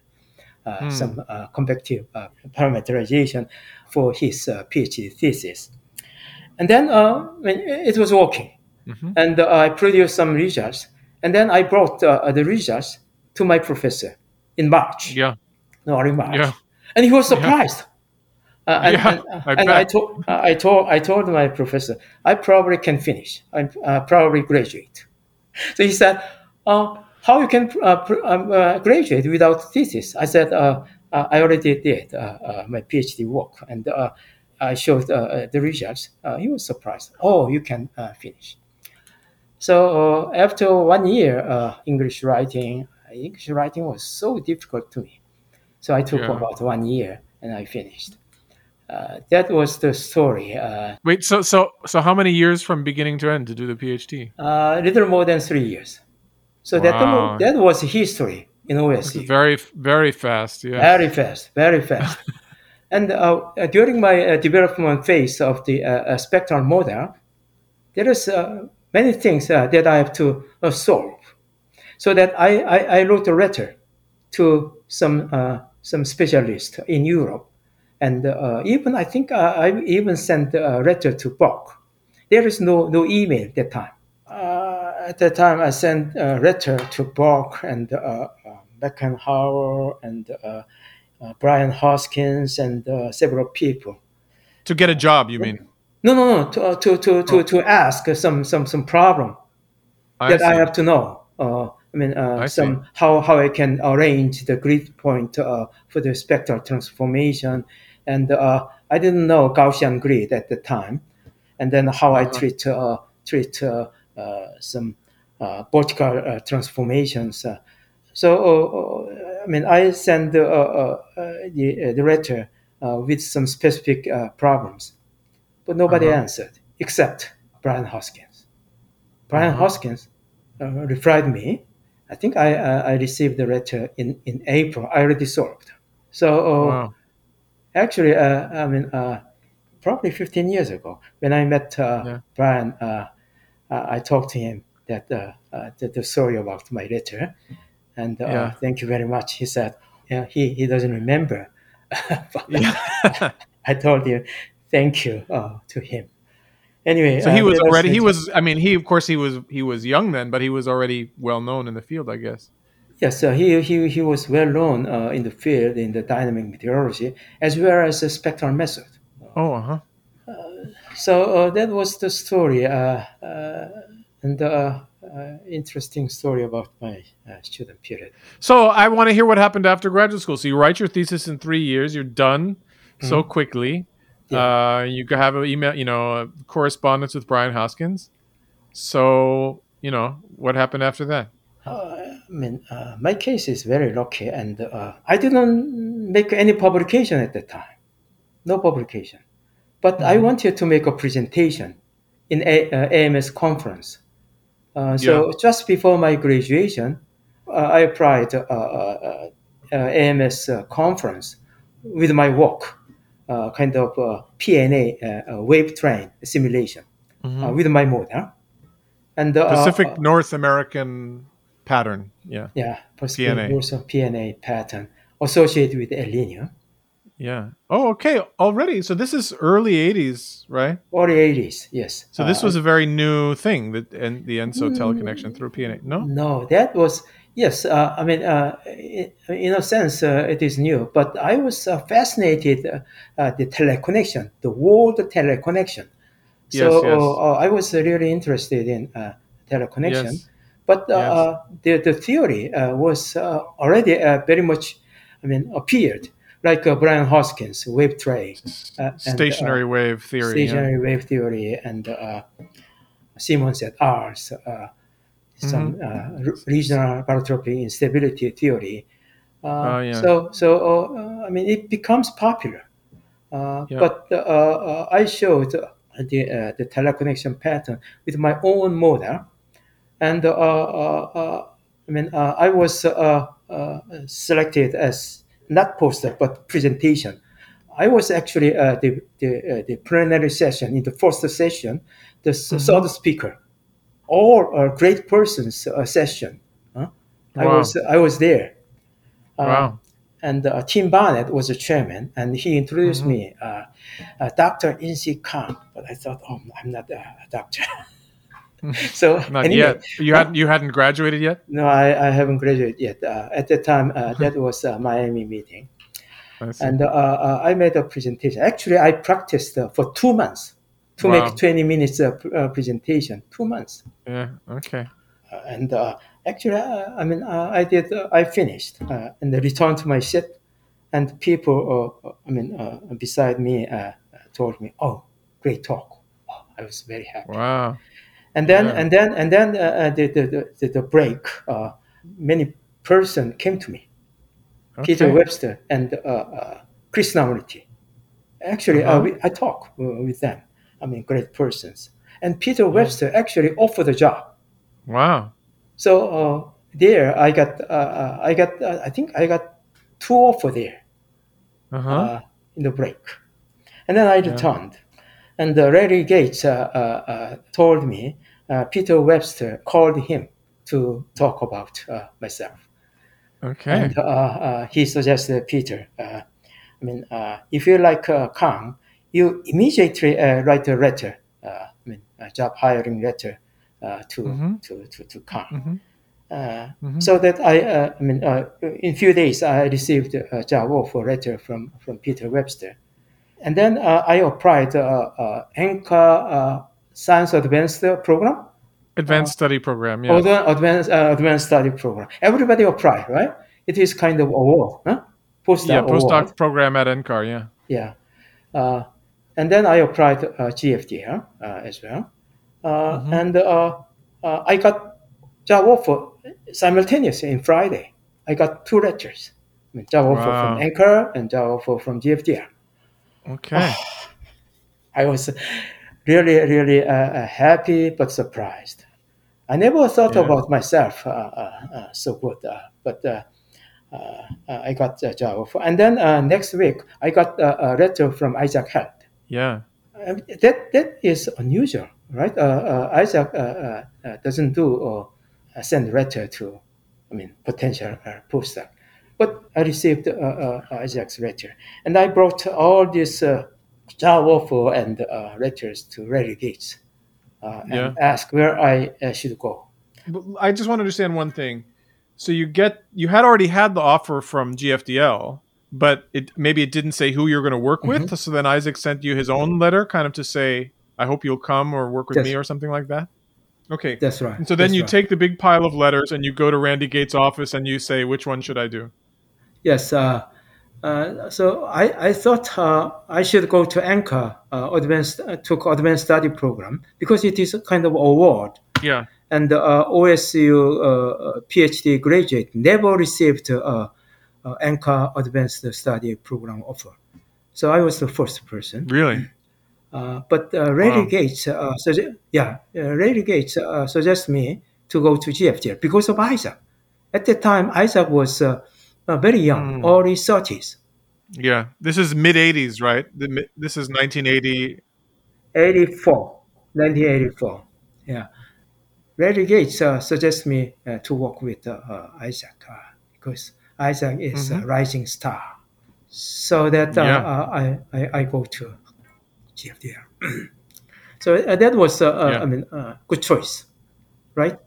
S2: Mm. Some convective parameterization for his uh, PhD thesis. And then uh, it was working. Mm-hmm. And uh, I produced some results. And then I brought the results to my professor in March.
S1: Yeah.
S2: No, in March. Yeah. And he was surprised. Yeah. Uh, and, yeah, and, I, and I, told, uh, I told I told my professor I probably can finish. I uh, probably graduate. So he said, "How you can um, graduate without thesis?" I said, uh, I already did uh, uh, my PhD work and I showed the results. he was surprised. Oh, you can finish. So after one year, English writing, English writing was so difficult to me. So I took yeah. about one year and I finished. Uh, that was the story. Uh,
S1: Wait, so so so how many years from beginning to end to do the PhD?
S2: A uh, little more than three years. So wow. that that was history in OSU.
S1: Very, very fast. Yeah.
S2: Very fast. Very fast. and uh, during my uh, development phase of the uh, uh spectral model, there is uh, many things uh, that I have to solve. So that I, I, I, wrote a letter to some some specialist in Europe, and even I think I even sent a letter to Bourke. There is no no email at that time. at that time, I sent a letter to Bourke and Machenhauer and uh, uh, Brian Hoskins and uh, several people.
S1: To get a job, you mean?
S2: No, no, no. To to to to, oh. to ask some some some problem I that see. I have to know. I mean, I some see. how how I can arrange the grid point for the spectral transformation, and I didn't know Gaussian grid at the time, and then how uh-huh. I treat treat some uh, vertical transformations so, uh, uh, I mean, I send uh, the, the letter with some specific problems, but nobody uh-huh. answered except Brian Hoskins. Brian uh-huh. Hoskins replied me. I think I I received the letter in in April. I already solved. So wow. actually, I mean probably 15 years ago when I met uh, yeah. Brian. Uh, I talked to him that the, the, story about my letter, and yeah. thank you very much. He said, yeah, he he doesn't remember, I told you, thank you to him. Anyway,
S1: so he was already he was. I mean, he of course he was he was young then, but he was already well known in the field, I guess.
S2: Yes, so he, he, he was well known uh, in the field in the dynamic meteorology as well as the spectral method.
S1: Oh, uh-huh.
S2: Uh, so uh, that was the story, uh, uh, and uh, interesting story about my student period.
S1: So I want to hear what happened after graduate school. So you write your thesis in three years. You're done mm-hmm. so quickly. Yeah. you have an email, you know, correspondence with Brian Hoskins. So you know what happened after that.
S2: I mean, uh, my case is very lucky, and uh, I didn't make any publication at that time. No publication. But mm-hmm. I wanted to make a presentation in a, uh, AMS conference. Uh, so yeah. just before my graduation, uh, I applied uh, uh, uh AMS uh, conference with my work, kind of PNA wave train simulation mm-hmm. with my model.
S1: And Pacific North American pattern, yeah.
S2: Yeah, Pacific PNA. North PNA pattern associated with El Nino.
S1: Yeah. Oh, okay. Already. So this is early '80s, right?
S2: Early '80s. Yes.
S1: So this uh, was a very new thing that and the ENSO mm, teleconnection through PNA. No.
S2: No, that was yes. Uh, I mean, uh, in a sense, uh, it is new. But I was uh, fascinated uh, the teleconnection, the world teleconnection. So yes, yes. I was really interested in teleconnection. Yes. But yes. the the theory was already very much, I mean, appeared like uh, Brian Hoskins, wave train,
S1: uh, stationary and, uh, wave theory,
S2: stationary yeah. wave theory, and uh, Simmons et al. Uh, some mm-hmm. Uh, regional barotropic instability theory. Oh, yeah. So, so I mean, it becomes popular. Yeah. But I showed the the teleconnection pattern with my own model, and I mean, I was selected as not poster, but presentation. I was actually uh, the the, uh, the plenary session in the first session, the mm-hmm. third speaker, all uh, great persons uh, session. Huh? Wow. I was I was there.
S1: Uh, wow.
S2: And uh, Tim Barnett was the chairman, and he introduced mm-hmm. me, Dr. Insik Kang. But I thought, oh, I'm not a doctor.
S1: so not anyway, yet. You hadn't you hadn't graduated yet.
S2: No, I, I haven't graduated yet. Uh, at that time, uh, that was a Miami meeting, and uh, uh, I made a presentation. Actually, I practiced uh, for two months to wow. make twenty minutes uh, uh, presentation. Two months.
S1: Yeah. Okay.
S2: Uh, and actually, I mean, I did. I finished and returned to my seat, and people, I mean, beside me, told me, "Oh, great talk." Oh, I was very happy.
S1: Wow
S2: and then yeah. and then and then uh, uh, the, the, the, the break uh, many person came to me okay. peter webster and uh, uh krishnamurti actually uh, uh-huh. we, i talk with them i mean great persons and peter yeah. webster actually offered a job
S1: wow
S2: so there i got i got i think i got two offer there uh-huh. in the break and then i returned yeah. And uh, Larry Gates uh, uh, told me Peter Webster called him to talk about myself.
S1: Okay.
S2: And he suggested Peter. I mean, if you like Kang, you immediately write a letter. I mean, a job hiring letter to, mm-hmm. to to to Kang. Mm-hmm. Uh, mm-hmm. So that I, uh, I mean, uh, in few days I received a job offer letter from from Peter Webster, and then uh, I applied uh, uh, NCAR Science Advanced Program.
S1: Advanced Study Program, yeah.
S2: Advanced, advanced Study Program. Everybody apply, right? It is kind of award, huh?
S1: Postdoc yeah, postdoc award. program at NCAR, yeah.
S2: Yeah. and then I applied uh, GFDL uh, as well. Uh, mm-hmm. And I got job offer simultaneously in Friday. I got two letters. job offer wow. from NCAR and job offer from GFDL.
S1: Okay.
S2: I was really, really uh, uh, happy but surprised. I never thought yeah. about myself uh, uh, uh so good, uh, but uh, I got a job. And then next week, I got a letter from Isaac Held.
S1: Yeah.
S2: Um, that that is unusual, right? Isaac doesn't do or send letter to, I mean, potential postdoc. But I received uh, uh, Isaac's letter, and I brought all these uh, job offer and uh, letters to Larry Gates uh, and yeah. asked where I uh, should go.
S1: I just want to understand one thing. So you get you had already had the offer from GFDL, but it maybe it didn't say who you're going to work with. Mm-hmm. So then Isaac sent you his own letter, kind of to say, "I hope you'll come or work with me" or something like that. Okay,
S2: that's right.
S1: And so then
S2: That's
S1: you
S2: right.
S1: take the big pile of letters and you go to Randy Gates' office and you say, "Which one should I do?"
S2: Yes. Uh, uh, so I, I thought uh, I should go to NCAR uh, advanced uh, took advanced study program because it is a kind of award.
S1: Yeah.
S2: And uh, OSU PhD graduate never received uh, NCAR advanced study program offer. So I was the first person.
S1: Really.
S2: but Larry wow. Gates, suge- yeah, Larry Gates suggested me to go to GFDL because of Isaac. At the time, Isaac was uh, very young, mm. early 30s.
S1: Yeah, this is mid 80s, right? The, this is 1980.
S2: 84, 1984. Yeah. Larry Gates uh, suggests me uh, to work with uh, uh Isaac uh, because Isaac is mm-hmm. a rising star. So that uh, yeah. I, I, I, go to GFDL. so that was, yeah. I mean, good choice, right?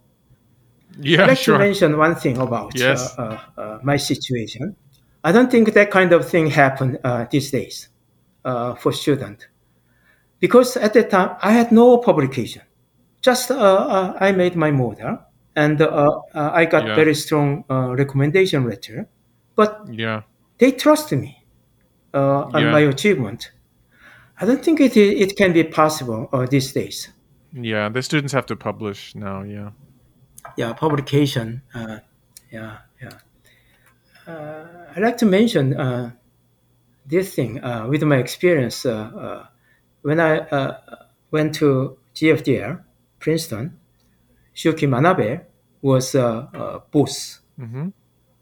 S1: Yeah,
S2: I'd like
S1: sure.
S2: to mention one thing about
S1: yes.
S2: uh, uh, uh, my situation. I don't think that kind of thing happen uh, these days uh, for student, because at that time I had no publication. Just uh, I made my model, and I got yeah. very strong recommendation letter. But
S1: yeah,
S2: they trust me on yeah. my achievement. I don't think it it can be possible these days.
S1: Yeah, the students have to publish now. Yeah
S2: yeah, publication. Uh, yeah, yeah. Uh, I'd like to mention uh, this thing uh, with my experience uh, uh, when I went to GFDL, Princeton. Suki Manabe was a boss mm-hmm.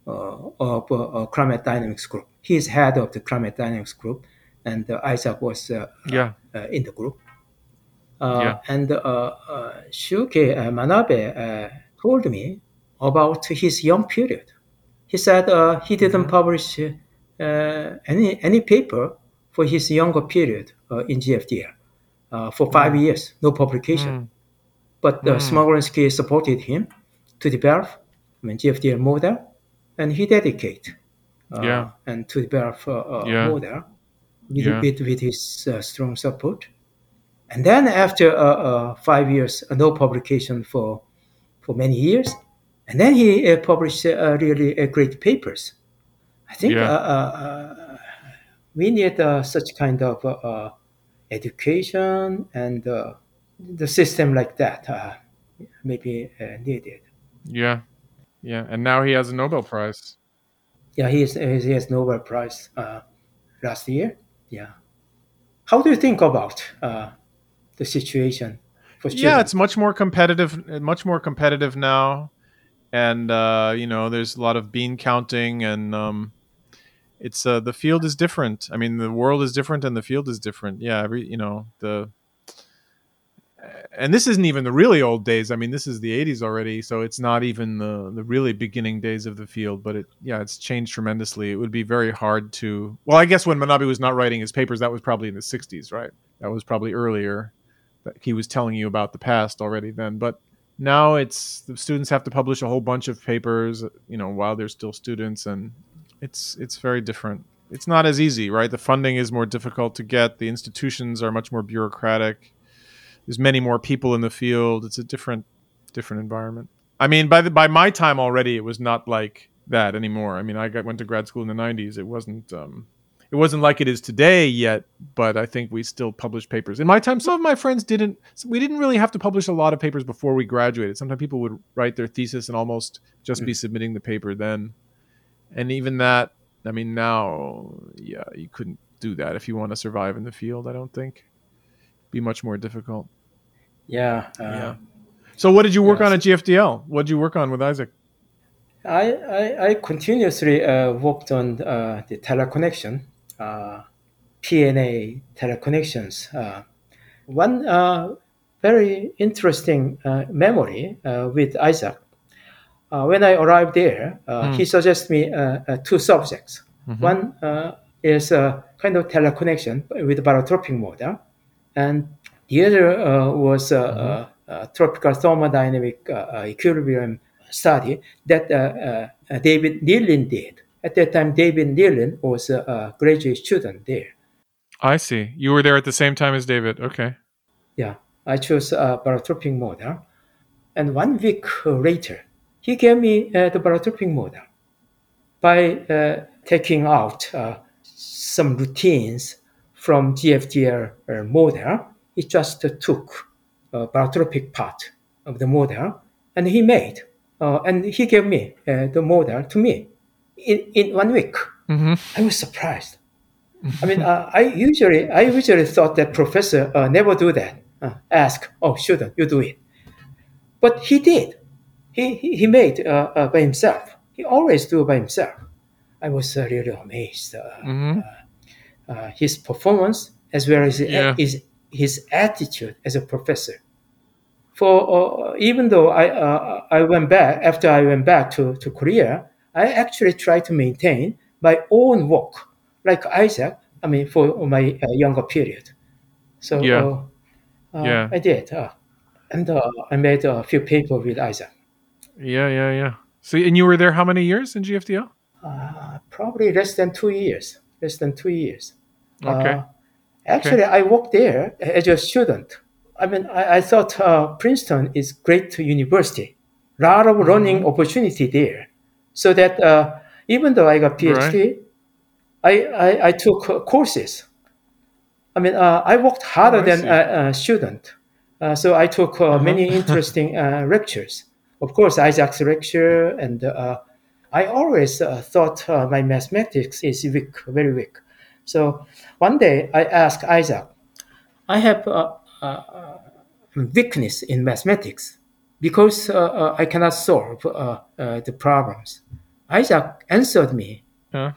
S2: of a climate dynamics group. He's head of the climate dynamics group, and Isaac was
S1: yeah.
S2: in the group.
S1: yeah.
S2: And uh, Suki Manabe told me about his young period. He said uh, he didn't mm-hmm. publish uh, any any paper for his younger period uh, in GFDL uh, for five mm. years, no publication. Mm. But uh, mm. Supported him to develop I mean, GFDL model, and he dedicated
S1: uh, yeah.
S2: and to develop a yeah. model with, yeah. with, with his uh, strong support. And then after five years, no publication for for many years. And then he uh, published uh, really uh, great papers. I think yeah. Uh, uh, we need such kind of education and the system like that maybe needed.
S1: Yeah, yeah. And now he has a Nobel Prize.
S2: Yeah, he, is, he has Nobel Prize last year. Yeah. How do you think about the situation
S1: yeah, it's much more competitive, much more competitive now, and uh, you know, there's a lot of bean counting, and um, it's uh, the field is different. I mean, the world is different, and the field is different. Yeah, every you know the. And this isn't even the really old days. I mean, this is the '80s already, so it's not even the the really beginning days of the field. But it, yeah, it's changed tremendously. It would be very hard to. Well, I guess when Manabe was not writing his papers, that was probably in the '60s, right? That was probably earlier he was telling you about the past already then. But now it's the students have to publish a whole bunch of papers, you know, while they're still students, and it's it's very different. It's not as easy, right? The funding is more difficult to get. The institutions are much more bureaucratic. There's many more people in the field. It's a different different environment. I mean, by the by my time already, it was not like that anymore. I mean, I got, went to grad school in the '90s. It wasn't. Um, it wasn't like it is today yet, but I think we still publish papers. In my time, some of my friends didn't. We didn't really have to publish a lot of papers before we graduated. Sometimes people would write their thesis and almost just mm. be submitting the paper then. And even that, I mean, now, yeah, you couldn't do that if you want to survive in the field. I don't think. Be much more difficult.
S2: Yeah.
S1: Uh, yeah. So, what did you work yes. on at GFDL? What did you work on with Isaac?
S2: I, I, I continuously uh, worked on uh, the teleconnection, uh, PNA teleconnections. Uh, one uh, very interesting uh, memory with Isaac. when I arrived there, mm. he suggested me two subjects. Mm-hmm. One is a kind of teleconnection with barotropic model, and the other was mm-hmm. tropical thermodynamic equilibrium study that uh, uh, David Neelin did. At that time, David Neelin was a graduate student there.
S1: I see. You were there at the same time as David. Okay.
S2: Yeah, I chose a barotropic model. And one week later, he gave me uh, the barotropic model by uh, taking out uh, some routines from GFDL uh, model. He just took a barotropic part of the model and he made uh, and he gave me uh, the model to me in, in one week. Mm-hmm. I was surprised. I mean, uh, I usually I usually thought that professor uh, never do that. Uh, ask, oh, student, you do it. But he did. He he, he made uh, by himself. He always do by himself. I was really amazed. Mm-hmm. his performance as well as yeah. his his attitude as a professor for uh, even though I uh, I went back after I went back to, to Korea, I actually try to maintain my own work, like Isaac. I mean, for my uh, younger period. So yeah, uh, uh, yeah, I did, uh, and I made a few papers with Isaac.
S1: Yeah, yeah, yeah. So, and you were there how many years in GFDL?
S2: probably less than two years. Less than two years. Okay. actually, okay. I worked there as a student I mean, I, I thought uh, Princeton is great university, a lot of learning mm-hmm. opportunity there. So that uh, even though I got PhD, right. I, I, I, took uh, courses. I mean, uh, I worked harder oh, than a, a, student. Uh, so I took uh, uh-huh. many interesting lectures. Of course, Isaac's lecture, and I always thought my mathematics is weak, very weak. So one day I asked Isaac, I have uh, weakness in mathematics because uh, uh, I cannot solve the problems. Isaac answered me, huh?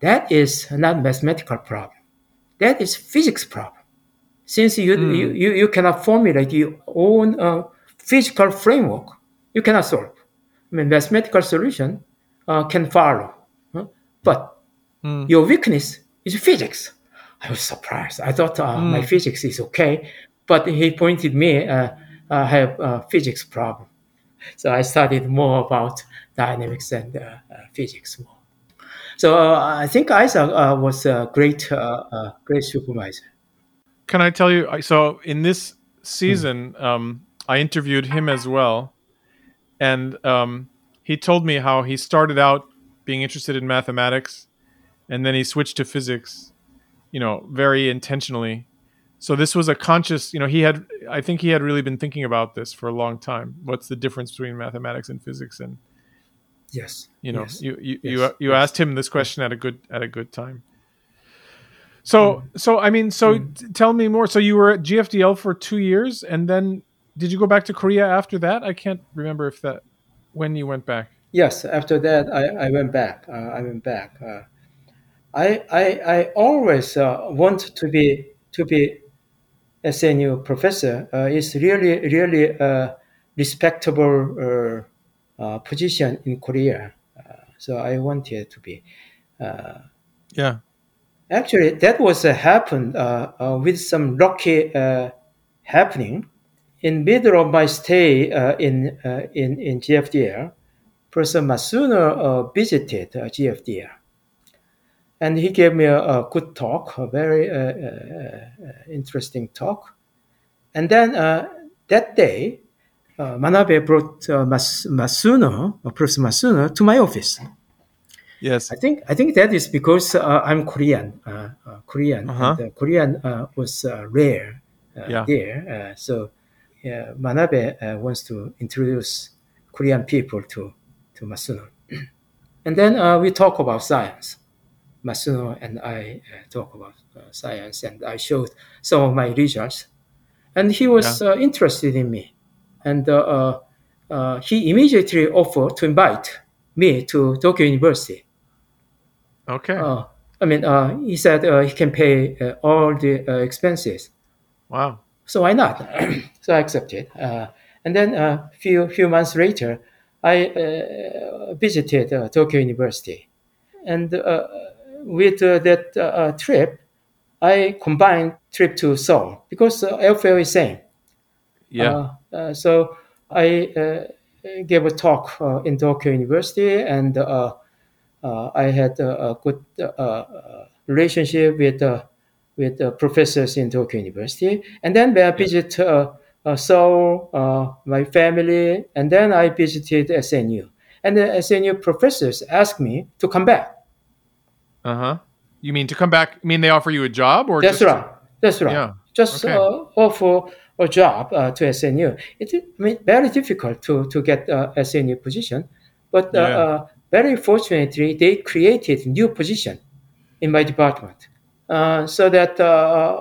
S2: that is not mathematical problem. That is physics problem. Since you, mm. you, you, you, cannot formulate your own uh, physical framework, you cannot solve. I mean, mathematical solution uh, can follow, huh? but mm. your weakness is physics. I was surprised. I thought uh, mm. my physics is okay, but he pointed me uh, I have a physics problem. So I studied more about dynamics and uh, uh, physics more. So uh, I think Isaac was a great, great supervisor.
S1: Can I tell you? So in this season, mm. um, I interviewed him as well, and um, he told me how he started out being interested in mathematics, and then he switched to physics. You know, very intentionally, so this was a conscious, you know, he had I think he had really been thinking about this for a long time. What's the difference between mathematics and physics and
S2: Yes.
S1: You know,
S2: yes,
S1: you you yes, you, you asked him this question at a good at a good time. So mm. so I mean so mm. t- tell me more. So you were at GFDL for 2 years and then did you go back to Korea after that? I can't remember if that when you went back.
S2: Yes, after that I, I went back. Uh, I went back. Uh, I, I I always uh, want to be to be SNU professor uh, is really, really a respectable uh, uh, position in Korea. so I wanted to be.
S1: yeah.
S2: Actually, that was happened with some lucky happening in middle of my stay uh, in, uh, in in GFDL, Professor Matsuno uh, visited GFDL and he gave me a, a good talk, a very uh, uh, interesting talk. And then uh, that day, uh, Manabe brought uh, Mas- Matsuno, Professor Matsuno, to my office.
S1: Yes,
S2: I think I think that is because I'm Korean. Korean, uh-huh. and, Korean was rare yeah. there. so Manabe wants to introduce Korean people to to Matsuno, and then we talk about science. Matsuno and I uh, talk about uh, science, and I showed some of my results, and he was yeah. Uh, interested in me. and uh, uh, uh, he immediately offered to invite me to Tokyo University.
S1: Okay.
S2: I mean, he said he can pay all the expenses.
S1: Wow.
S2: So why not? so I accepted. and then a few few months later, I visited Tokyo University, and with uh, that uh, uh, trip, I combined trip to Seoul because uh, airfare is same.
S1: Yeah.
S2: Uh, uh, so I gave a talk in Tokyo University, and I had a, good relationship with with professors in Tokyo University. And then I visit Seoul, my family, and then I visited SNU. And the SNU professors asked me to come back.
S1: Uh huh. You mean to come back? I mean they offer you a job, or
S2: that's
S1: just
S2: right. That's right.
S1: Yeah.
S2: Just
S1: Okay.
S2: uh, offer a job uh, to SNU. It's I mean, very difficult to to get uh, SNU position, but uh,
S1: Yeah.
S2: uh, very fortunately they created new position in my department. Uh, so that uh,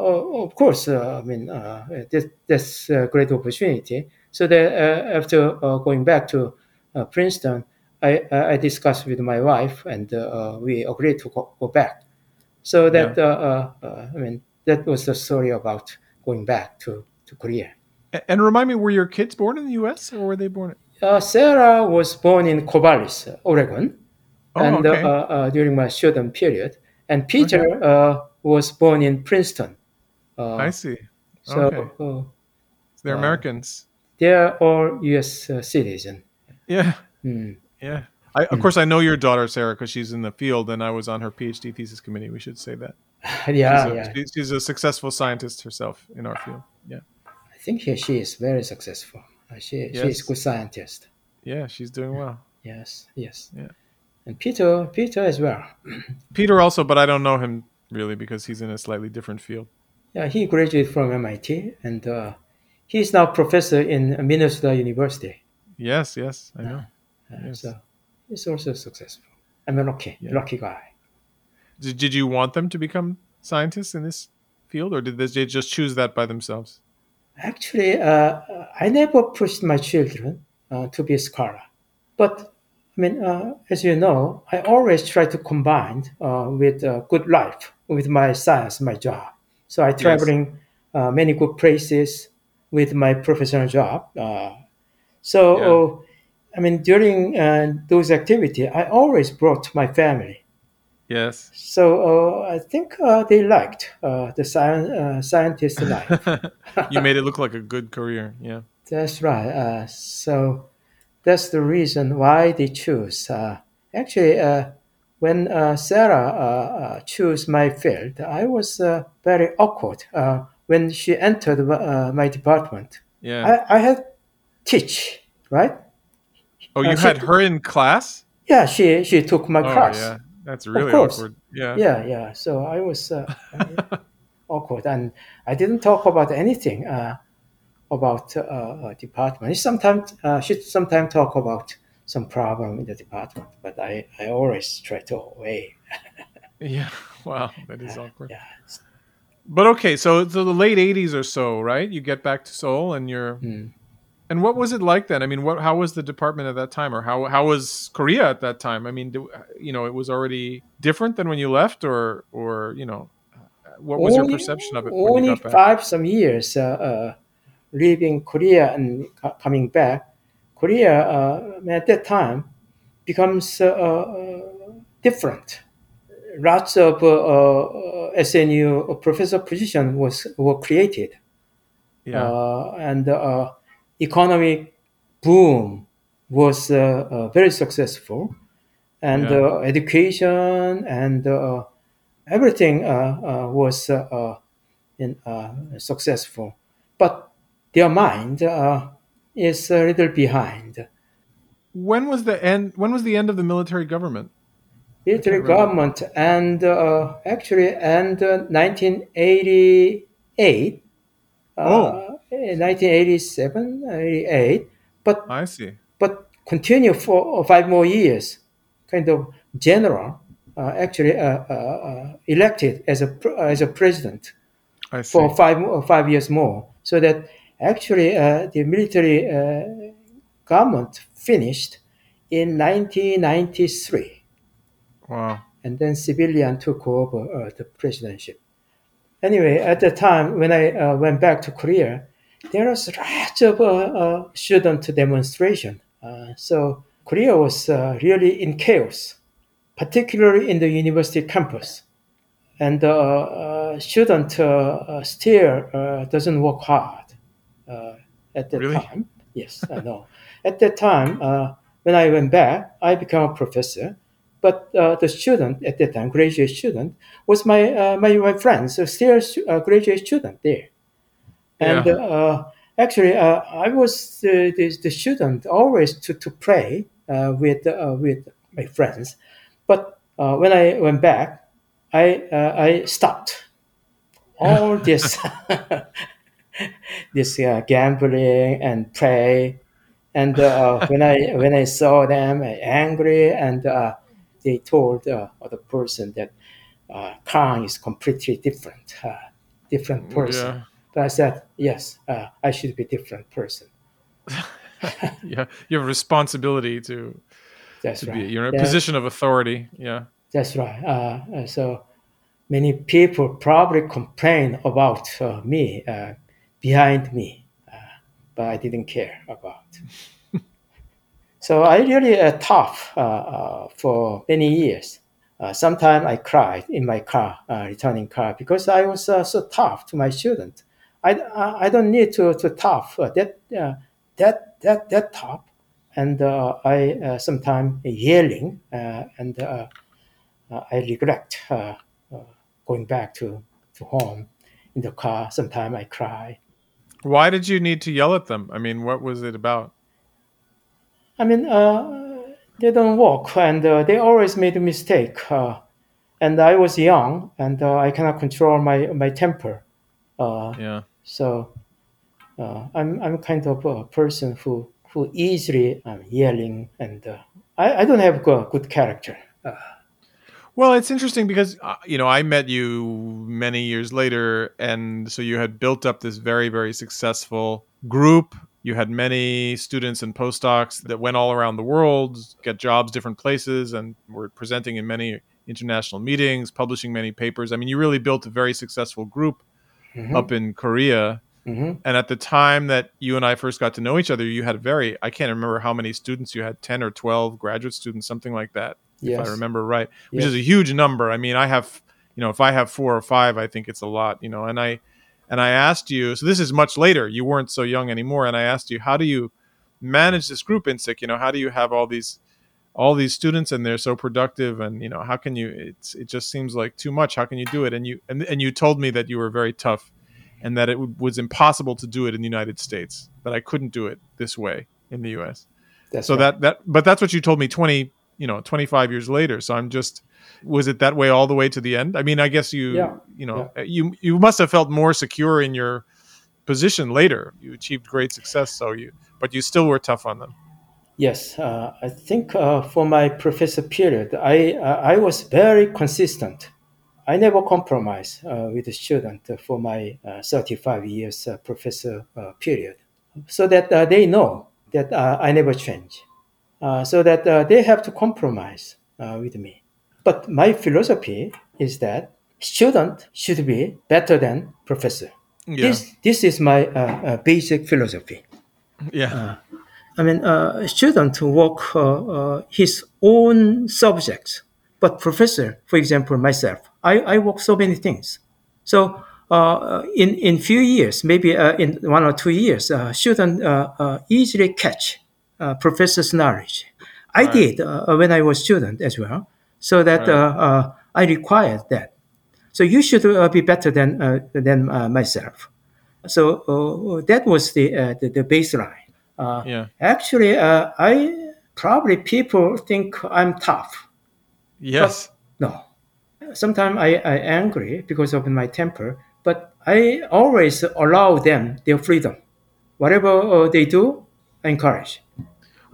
S2: of course uh, I mean uh, this, that's a great opportunity. So that uh, after uh, going back to uh, Princeton, I, I discussed with my wife and uh, we agreed to go, go back. So that uh, uh, uh, I mean that was the story about going back to, to Korea.
S1: And remind me, were your kids born in the U.S. or were they born?
S2: Uh, Sarah was born in Corvallis, Oregon,
S1: Oh,
S2: and
S1: okay.
S2: uh, uh, during my student period, and Peter uh, was born in Princeton. Uh,
S1: I see.
S2: So
S1: okay. So they're Americans.
S2: they are all U.S. Uh, citizen.
S1: Yeah.
S2: Hmm.
S1: Yeah. I, of course, I know your daughter Sarah because she's in the field, and I was on her PhD thesis committee. We should say that.
S2: yeah,
S1: she's, a,
S2: yeah.
S1: she- she's a successful scientist herself in our field. Yeah.
S2: I think he, she is very successful. Uh, she she is
S1: Yes.
S2: good scientist.
S1: Yeah, she's doing well.
S2: Yes, yes.
S1: Yeah.
S2: And Peter, Peter as well.
S1: Peter also, but I don't know him really because he's in a slightly different field.
S2: Yeah, he graduated from MIT, and uh, he's now professor in Minnesota University.
S1: Yes, yes, I know.
S2: Uh,
S1: Yes.
S2: So he's also successful. I'm a lucky,
S1: Yeah.
S2: lucky guy.
S1: Did, did you want them to become scientists in this field, or did they just choose that by themselves?
S2: Actually, uh, I never pushed my children uh, to be a scholar, but I mean, uh, as you know, I always try to combine uh, with uh, good life with my science, my job. So I traveling uh, many good places with my professional job. Uh, so, uh, I mean, during uh, those activities, I always brought my family.
S1: Yes.
S2: So uh, I think uh, they liked uh, the science, uh, scientist life.
S1: you made it look like a good career. Yeah.
S2: That's right. Uh, so that's the reason why they choose. Uh, actually, uh, when uh, Sarah chose my field, I was uh, very awkward uh, when she entered uh, my department.
S1: Yeah.
S2: I, I had teach, right?
S1: Oh, you
S2: uh,
S1: had her in class?
S2: Yeah, she she took my
S1: Oh,
S2: class.
S1: yeah. That's really awkward. Yeah.
S2: yeah yeah so i was uh, awkward and i didn't talk about anything uh, about uh, uh, department sometimes uh, she sometimes talk about some problem in the department but i i always try to away
S1: Yeah. Wow. That is awkward.
S2: yeah
S1: But okay, so so the late '80s or so, right? You get back to Seoul, and you're.
S2: Mm.
S1: And what was it like then? I mean, what how was the department at that time, or how how was Korea at that time? I mean, do, you know, it was already different than when you left, or or you know, what was your perception of it when you
S2: only
S1: got back?
S2: five some years uh, uh, leaving korea and co- coming back korea uh, at that time becomes uh, uh, different lots of uh, uh, snu professor position was were created
S1: Yeah.
S2: uh, and uh, economic boom was uh, uh, very successful, and
S1: Yeah.
S2: uh, education and uh, everything uh, uh, was in, uh, successful. But their mind uh, is a little behind.
S1: when was the end? When was the end of the military government?
S2: Military government and uh, actually and uh, 1988
S1: Oh.
S2: uh, 1987 88 but
S1: I see.
S2: but continue for five more years kind of general uh, actually uh, uh, uh, elected as a as a president for five uh, five years more so that actually, uh, the military uh, government finished in 1993.
S1: Wow.
S2: And then civilian took over uh, the presidency. Anyway, at the time when I uh, went back to Korea, there was lots of uh, student demonstration. so Korea was really in chaos, particularly in the university campus and uh, uh, student uh, still doesn't work hard at that
S1: really?
S2: time. Yes, I know. at that time, when I went back, I became a professor. But the student at that time, graduate student, was my my my friend, so still a graduate student there. And yeah. actually, I was the, the, the, student always to, to play with with my friends. But when I went back, I uh, I stopped all this this uh, gambling and play, and uh, when I when I saw them angry, and uh, they told the other person that uh, Kang is completely different, uh, different person. Yeah. But I said yes, I should be different person.
S1: yeah, you have a responsibility to.
S2: That's
S1: to
S2: right.
S1: Be, you're in a position of authority. Yeah.
S2: That's right. Uh, so many people probably complain about uh, me uh, behind me, uh, but I didn't care about. So I really uh, tough uh, uh, for many years. Uh, sometimes I cried in my car, uh, returning car, because I was uh, so tough to my student. I, I, I don't need to, to tough that that that that tough, and I sometimes yelling and I regret going back to, to home in the car. Sometimes I cry.
S1: Why did you need to yell at them? I mean, what was it about?
S2: I mean, uh, they don't walk and uh, they always made a mistake. Uh, and I was young and uh, I cannot control my, my temper.
S1: Uh, yeah.
S2: So uh, I'm, I'm kind of a person who, who easily um, yelling and I, I don't have a good character.
S1: Well, it's interesting because uh, you know I met you many years later, and so you had built up this very, very successful group. You had many students and postdocs that went all around the world, get jobs different places, and were presenting in many international meetings, publishing many papers. I mean, you really built a very successful group mm-hmm. up in Korea. Mm-hmm. And at the time that you and I first got to know each other, you had very, I can't remember how many students you had 10 or 12 graduate students, something like that yes. if I remember right, which yes. is a huge number. I mean, I have, you know, if I have four or five, I think it's a lot, you know, and I, and I asked you, so this is much later, you weren't so young anymore. And I asked you, how do you manage this group Insik? You know, how do you have all these, all these students and they're so productive and, you know, how can you, it's, it just seems like too much. How can you do it? And you, and, and you told me that you were very tough and that it was impossible to do it in the United States, that I couldn't do it this way in the US. That's so right. that, that, but that's what you told me 20, you know 25 years later so i'm just was it that way all the way to the end i mean i guess you yeah. you know yeah. you you must have felt more secure in your position later you achieved great success so you but you still were tough on them
S2: yes uh, i think uh, for my professor period i uh, i was very consistent i never compromised uh, with the student for my uh, 35 years uh, professor period so that they know that i never change uh, so that uh, they have to compromise uh, with me. But my philosophy is that student should be better than professor. Yeah. This this is my uh, basic philosophy.
S1: Yeah.
S2: I mean, student work his own subjects, but professor, for example, myself, I, I work so many things. So uh, in in few years, maybe uh, in one or two years, uh, student easily catch uh, professor's knowledge. I right. did uh, when I was student as well, so that right. Uh, uh, I require that. So you should uh, be better than uh, than myself. So that was the, the, the baseline.
S1: yeah.
S2: Actually, I probably people think I'm tough.
S1: Yes.
S2: no. Sometimes I I angry because of my temper, but I always allow them their freedom. Whatever uh, they do, I encourage.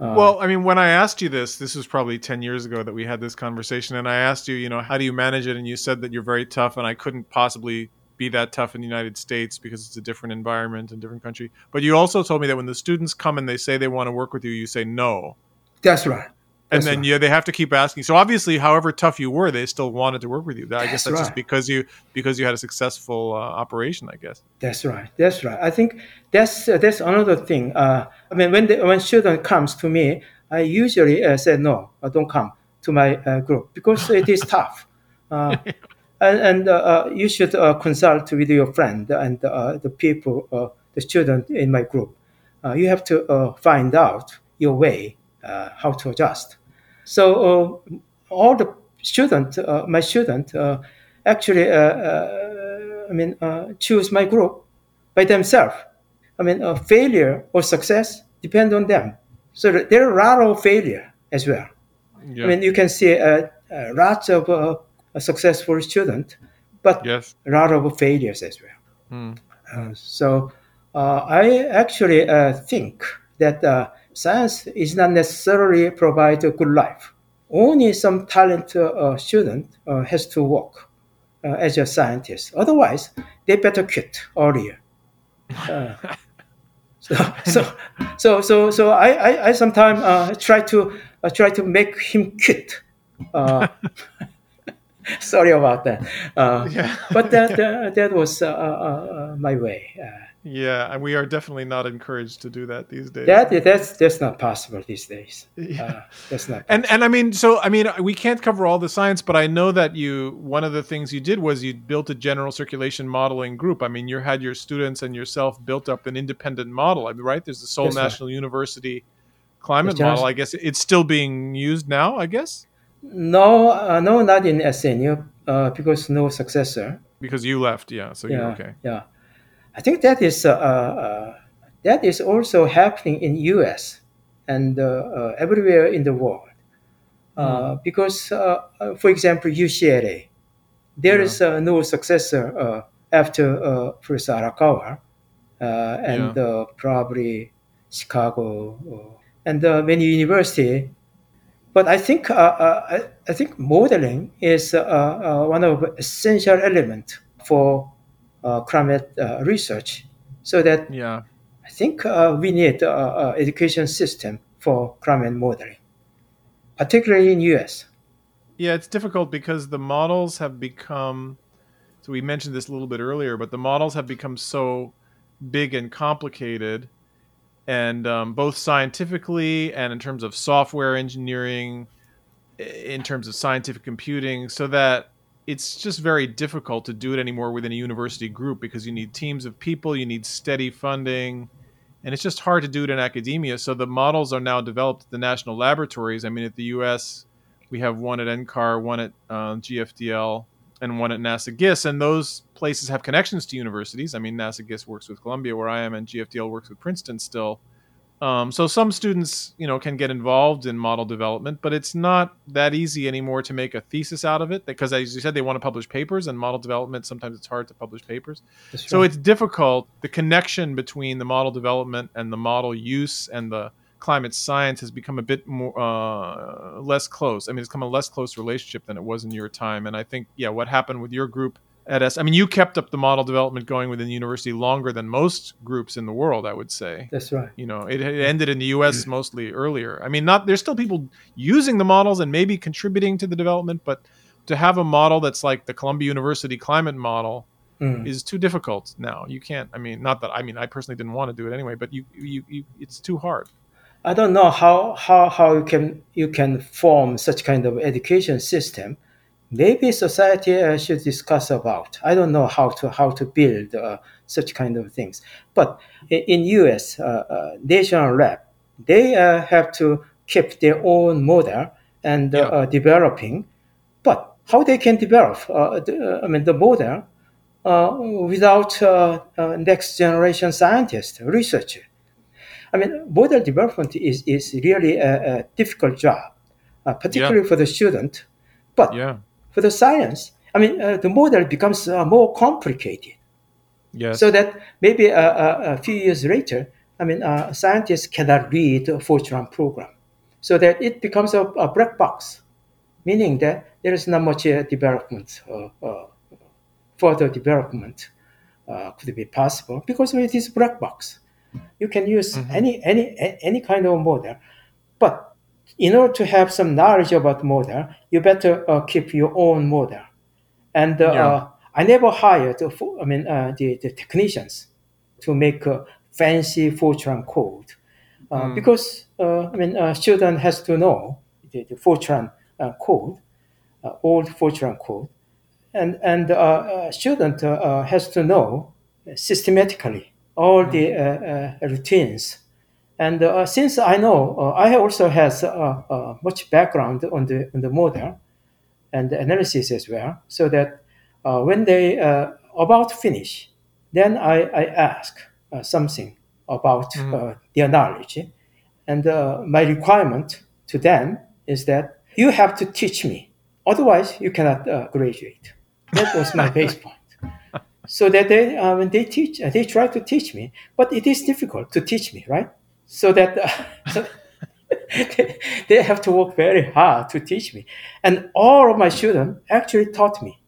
S1: Uh, well, I mean, when I asked you this, this was probably 10 years ago that we had this conversation, and I asked you, you know, how do you manage it? And you said that you're very tough, and I couldn't possibly be that tough in the United States because it's a different environment and different country. But you also told me that when the students come and they say they want to work with you, you say no.
S2: That's right.
S1: That's and then right. yeah, they have to keep asking. So obviously, however tough you were, they still wanted to work with you. I that's guess that's right. just because you because you had a successful uh, operation. I guess.
S2: That's right. That's right. I think that's uh, that's another thing. Uh, I mean, when the, when student comes to me, I usually uh, say no, uh, don't come to my uh, group because it is tough. and, and you should consult with your friend and the people, the student in my group. you have to find out your way how to adjust. So uh, all the student, uh, my student, uh, actually, I mean, choose my group by themselves. I mean, failure or success depend on them. So there are a lot of failure as well. Yeah. I mean, you can see uh, uh, lots of uh, successful student, but yes. a lot of failures as well. Mm. so I actually think that science is not necessarily provide a good life. Only some talented uh, student uh, has to work uh, as a scientist. Otherwise, they better quit earlier. Uh, so, so, so, so, so I, I, I sometimes uh, try to uh, try to make him quit. sorry about that. Yeah. but that, that was my way.
S1: Yeah, and we are definitely not encouraged to do that these days.
S2: That that's that's not possible these days. Yeah. Uh, that's not.
S1: Possible. And and I mean, so I mean, we can't cover all the science, but I know that you one of the things you did was you built a general circulation modeling group. I mean, you had your students and yourself built up an independent model. I mean, right? There's the Seoul that's National right. University climate model. I guess it's still being used now. I guess.
S2: No, uh, no, not in SNU uh, because no successor.
S1: Because you left, yeah. So
S2: yeah,
S1: you're okay.
S2: Yeah. I think that is uh, uh, that is also happening in U.S. and uh, everywhere in the world. Mm. Because, for example, UCLA, there yeah. is no successor after Professor Arakawa, and yeah. probably Chicago and many university but I think uh, uh, I, think modeling is uh, one of essential element for climate uh, research. So that yeah. I think uh, we need an education system for climate modeling, particularly in US.
S1: Yeah, it's difficult because the models have become. So we mentioned this a little bit earlier, but the models have become so big and complicated, and um, both scientifically and in terms of software engineering, in terms of scientific computing, so that it's just very difficult to do it anymore within a university group because you need teams of people, you need steady funding, and it's just hard to do it in academia. So the models are now developed at the national laboratories. I mean, at the U.S., we have one at NCAR, one at uh, GFDL, and one at NASA GISS, and those places have connections to universities. I mean, NASA GISS works with Columbia, where I am, and GFDL works with Princeton still. Um, so some students, you know, can get involved in model development, but it's not that easy anymore to make a thesis out of it because, as you said, they want to publish papers, and model development sometimes it's hard to publish papers. So it's difficult. The connection between the model development and the model use and the climate science has become a bit more uh, less close. I mean, it's become a less close relationship than it was in your time. And I think, yeah, what happened with your group at S. I mean, you kept up the model development going within the university longer than most groups in the world. I would say.
S2: That's right.
S1: You know, it, it ended in the U.S. mostly earlier. I mean, not there's still people using the models and maybe contributing to the development, but to have a model that's like the Columbia University climate model mm. is too difficult now. You can't. I mean, not that I mean, I personally didn't want to do it anyway, but you, you, you it's too hard.
S2: I don't know how how how you can you can form such kind of education system maybe society uh, should discuss about. I don't know how to how to build uh, such kind of things. But in, U.S. Uh, uh, national lab, they uh, have to keep their own model and yeah. developing. But how they can develop? The, I mean, the model without next generation scientists, researcher. I mean, model development is, is really a, a difficult job, particularly yeah. for the student. But yeah for the science, I mean, uh, the model becomes uh, more complicated. Yes. So that maybe a, a, a few years later, I mean, uh, scientists cannot read a Fortran program. So that it becomes a, a black box, meaning that there is not much uh, development uh, uh, further development uh, could be possible because it is a black box. You can use mm-hmm. any any any kind of model, but in order to have some knowledge about model, you better uh, keep your own model. And uh, yeah. I never hired, I mean, uh, the, the technicians to make a fancy Fortran code mm. because I mean, a student has to know the, the Fortran code, old Fortran code, and and uh, a student uh, has to know systematically all the mm. uh, routines. And since I know, I also has much background on the on the model and the analysis as well, so that when they about to finish, then I, I ask something about mm. their knowledge, and my requirement to them is that you have to teach me otherwise you cannot uh, graduate that was my base point. So that they, uh, when they teach, uh, they try to teach me, but it is difficult to teach me, right? So that uh, so they, have to work very hard to teach me, and all of my students actually taught me.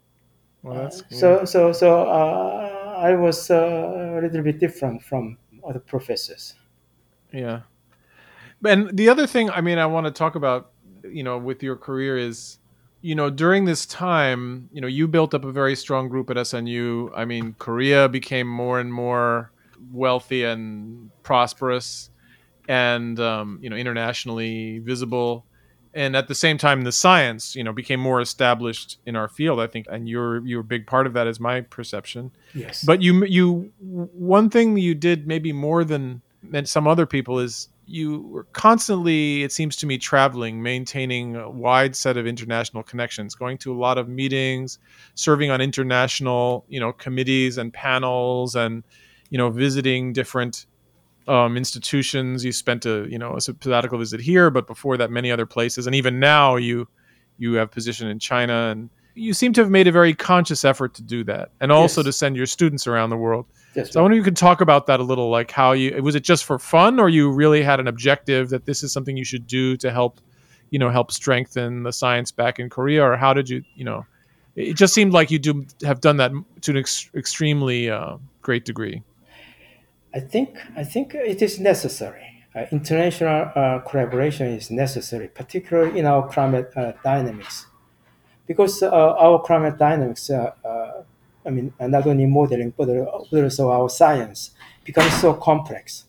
S2: Well, that's cool. So so so uh, I was uh, a little bit different from other professors.
S1: Yeah, and the other thing, I mean, I want to talk about, you know, with your career is you know, during this time, you know, you built up a very strong group at SNU. I mean, Korea became more and more wealthy and prosperous, and um, you know, internationally visible. And at the same time, the science, you know, became more established in our field. I think, and you're you're a big part of that, is my perception.
S2: Yes.
S1: But you you one thing you did maybe more than some other people is you were constantly, it seems to me, traveling, maintaining a wide set of international connections, going to a lot of meetings, serving on international, you know, committees and panels, and you know, visiting different um, institutions. You spent a, you know, a sabbatical visit here, but before that, many other places, and even now, you you have position in China, and you seem to have made a very conscious effort to do that, and also yes. to send your students around the world. Yes, so I wonder if you could talk about that a little, like how you was it just for fun, or you really had an objective that this is something you should do to help, you know, help strengthen the science back in Korea, or how did you, you know, it just seemed like you do have done that to an ex- extremely uh, great degree.
S2: I think I think it is necessary. Uh, international uh, collaboration is necessary, particularly in our climate uh, dynamics, because uh, our climate dynamics uh, I mean, not only modeling, but also our science becomes so complex.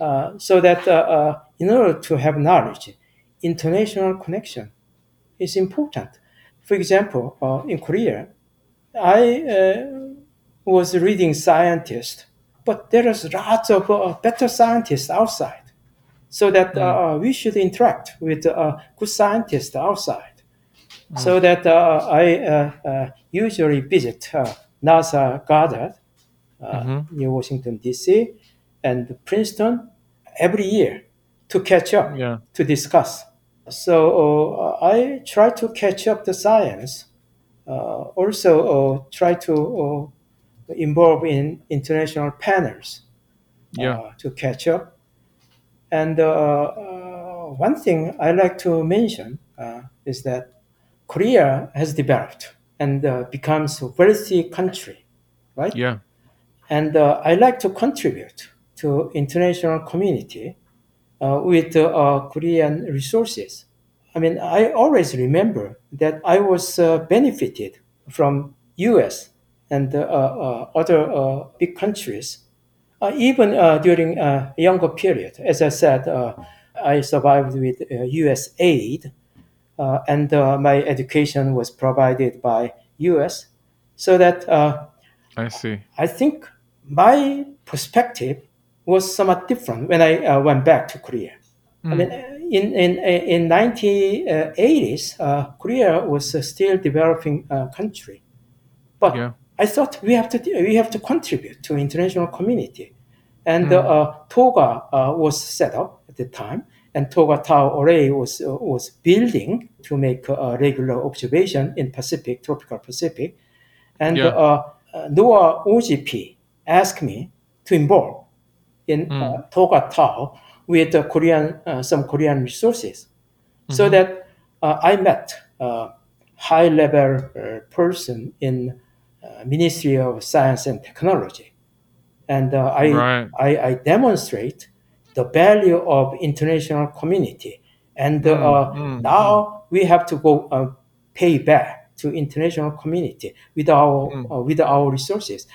S2: Uh, so that uh, uh, in order to have knowledge, international connection is important. For example, uh, in Korea, I uh, was reading scientists, but there is lots of uh, better scientists outside. So that mm. we should interact with good scientists outside so that uh, I uh, uh, usually visit NASA Goddard, mm-hmm. near Washington D.C., and Princeton every year to catch up, yeah. to discuss. So I try to catch up the science. also, try to involve in international panels yeah. to catch up. And one thing I like to mention is that Korea has developed and uh, becomes a wealthy country, right?
S1: Yeah.
S2: And uh, I like to contribute to international community uh, with uh, Korean resources. I mean, I always remember that I was uh, benefited from U.S. and uh, other big countries, even during a younger period. As I said, I survived with U.S. aid uh, and uh, my education was provided by U.S. So that uh,
S1: I see.
S2: I think my perspective was somewhat different when I went back to Korea. Mm. I hmm. mean, in in in 1980s, uh, Korea was a still developing uh, country, but yeah. I thought we have to we have to contribute to international community, and mm. uh, TOGA was set up at the time, and TOGA TAO Array was, uh, was building to make a regular observation in Pacific, tropical Pacific. And yeah. uh, NOAA OGP asked me to involve in mm. uh, TOGA TAO with uh, Korean, uh, some Korean resources. Mm-hmm. So that uh, I met a high level uh, person in Uh, Ministry of Science and Technology, and uh, I, right. I, I demonstrate the value of international community. And mm, mm, now mm. we have to go pay back to international community with our mm. with our resources.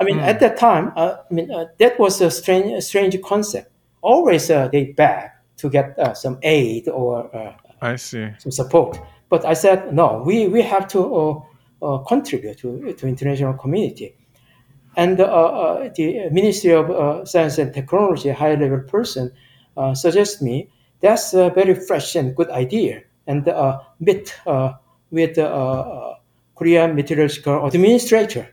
S2: I mean, at hmm. that time, I mean that was a strange strange concept. Always they beg to get some aid or
S1: I see
S2: some support. But I said no. We we have to uh, contribute to, to international community. And uh, uh, the Ministry of Science and Technology, high level person, uh, suggests me that's a very fresh and good idea. And meet with Korean Meteorological Administrator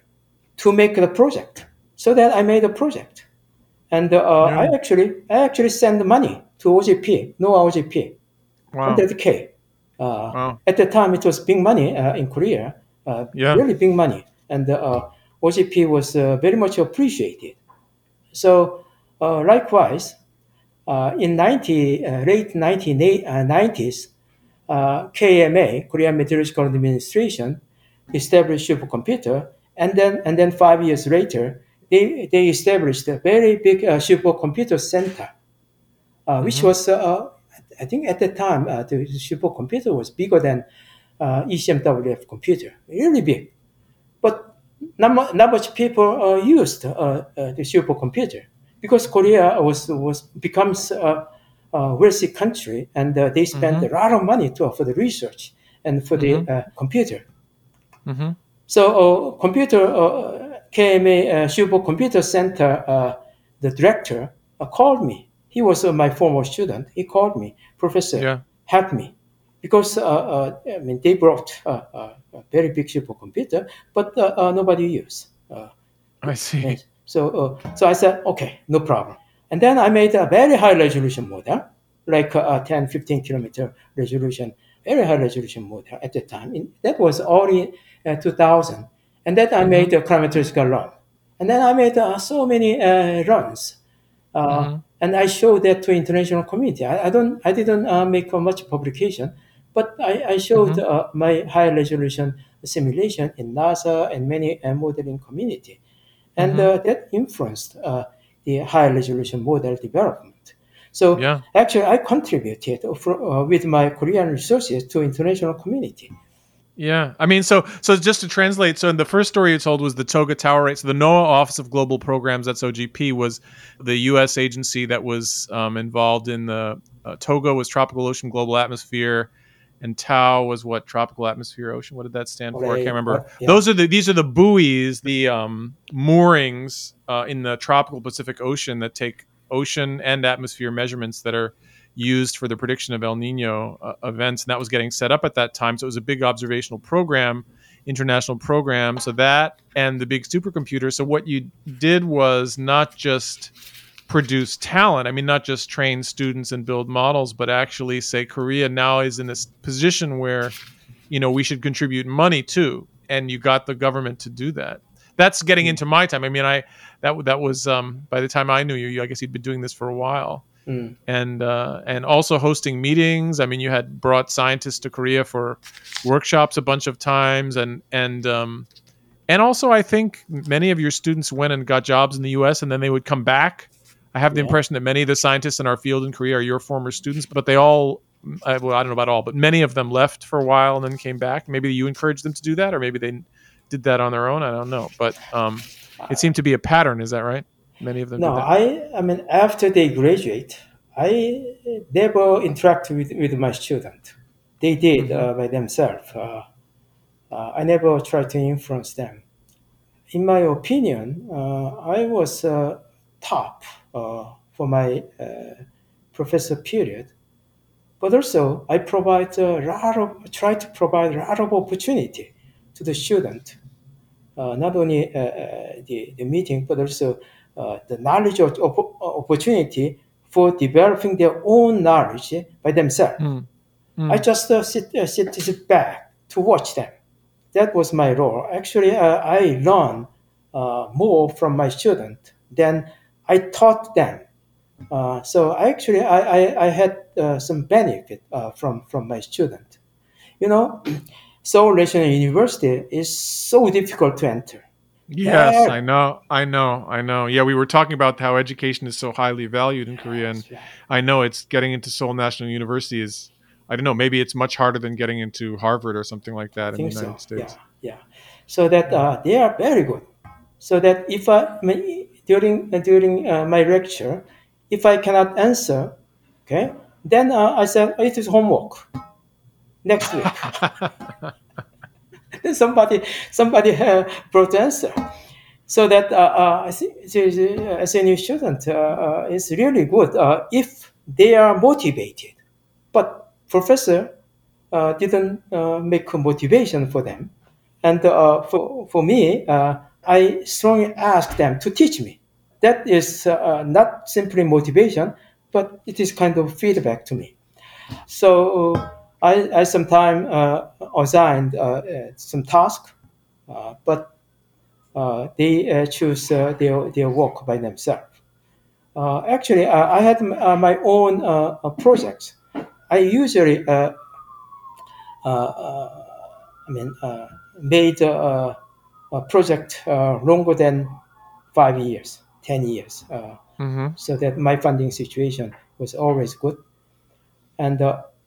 S2: to make the project. So that I made a project. And uh, yeah. I actually I actually sent money to OGP, no OGP, wow. 100k. Uh, wow. At the time, it was big money uh, in Korea, uh, yeah. really big money, and uh, OGP was uh, very much appreciated. So likewise, in 90, late 1990s, KMA, Korean Meteorological Administration, established supercomputer, and then and then five years later, they, they established a very big uh, supercomputer center, uh, which mm-hmm. was, uh, I think at the time, the supercomputer was bigger than uh, ECMWF computer, really big. But not, not much people uh, used uh, uh, the supercomputer because Korea was was becomes a, a wealthy country and uh, they spend mm-hmm. a lot of money to, for the research and for mm-hmm. the uh, computer. Mm-hmm. So computer KMA Supercomputer Center, the director called me. He was my former student. He called me, Professor, yeah. help me because uh, uh, I mean they brought uh, a very big supercomputer, but nobody used.
S1: I see.
S2: So so I said okay, no problem. And then I made a very high resolution model, like a 10, 15 kilometer resolution, very high resolution model at the time. In, that was uh, 2000. And then I mm-hmm. made a chronometrical run. And then I made uh, so many uh, runs. Mm-hmm. And I showed that to international community. I, I don't, I didn't make much publication, but I, I showed mm-hmm. uh, my high resolution simulation in NASA and many uh, modeling community. And mm-hmm. uh, that influenced uh, the high resolution model development. So yeah. actually, I contributed for, uh, with my Korean resources to international community.
S1: Yeah, I mean, so so just to translate, so the first story you told was the TOGA TAO, right? So the NOAA Office of Global Programs, that's OGP, was the U.S. agency that was um, involved in the uh, TOGA was Tropical Ocean Global Atmosphere and TAO was what tropical atmosphere ocean? What did that stand for? I can't remember. yeah. those are the these are the buoys the um, moorings uh, in the tropical pacific ocean that take ocean and atmosphere measurements that are used for the prediction of el nino uh, events and that was getting set up at that time. So it was a big observational program international program. So that and the big supercomputer. So what you did was not just produce talent. I mean, not just train students and build models, but actually say Korea now is in this position where, you know, we should contribute money too, and you got the government to do that. That's getting mm. into my time. I mean, I that that was um, by the time I knew you, I guess you'd been doing this for a while, mm. and uh, and also hosting meetings. I mean, you had brought scientists to Korea for workshops a bunch of times, and and um, and also I think many of your students went and got jobs in the U.S. and then they would come back I have the yeah. impression that many of the scientists in our field in Korea are your former students, but they all, I, well, I don't know about all, but many of them left for a while and then came back. Maybe you encouraged them to do that, or maybe they did that on their own. I don't know, but um, it seemed to be a pattern. Is that right? Many of them.
S2: No, I, I mean, after they graduate, I never interact with, with my student. They did mm-hmm. uh, by themselves. Uh, uh, I never tried to influence them. In my opinion, uh, I was uh, top uh, for my uh, professor period. But also, I provide a lot of, try to provide a lot of opportunity to the student, uh, not only the, the meeting, but also the knowledge of, opportunity for developing their own knowledge by themselves. Mm. Mm. I just uh, sit, uh, sit, sit back to watch them. That was my role. Actually, uh, I learned more from my student than I taught them. Uh, so I actually I, I, I had uh, some benefit uh, from from my student. You know, Seoul National University is so difficult to enter.
S1: Yes, I know, I know, I know. Yeah, we were talking about how education is so highly valued in Korea, and right. I know it's getting into Seoul National University is, I don't know, maybe it's much harder than getting into Harvard or something like that in the United
S2: so.
S1: States.
S2: Yeah, yeah. So that uh, they are very good. So that if I during uh, during uh, my lecture, if I cannot answer, okay, then uh, I said it is homework. Next week. then somebody somebody uh, brought answer. So that uh, uh, as a new student uh, is really good if they are motivated. But professor didn't make a motivation for them. And for, for me, I strongly ask them to teach me. That is uh, not simply motivation, but it is kind of feedback to me. So I, I sometimes uh, assigned uh, some task, uh, but uh, they uh, choose their, their work by themselves. actually, I had my own projects. I usually, I mean, made a, project longer than five years, ten years, mm-hmm. so that my funding situation was always good. And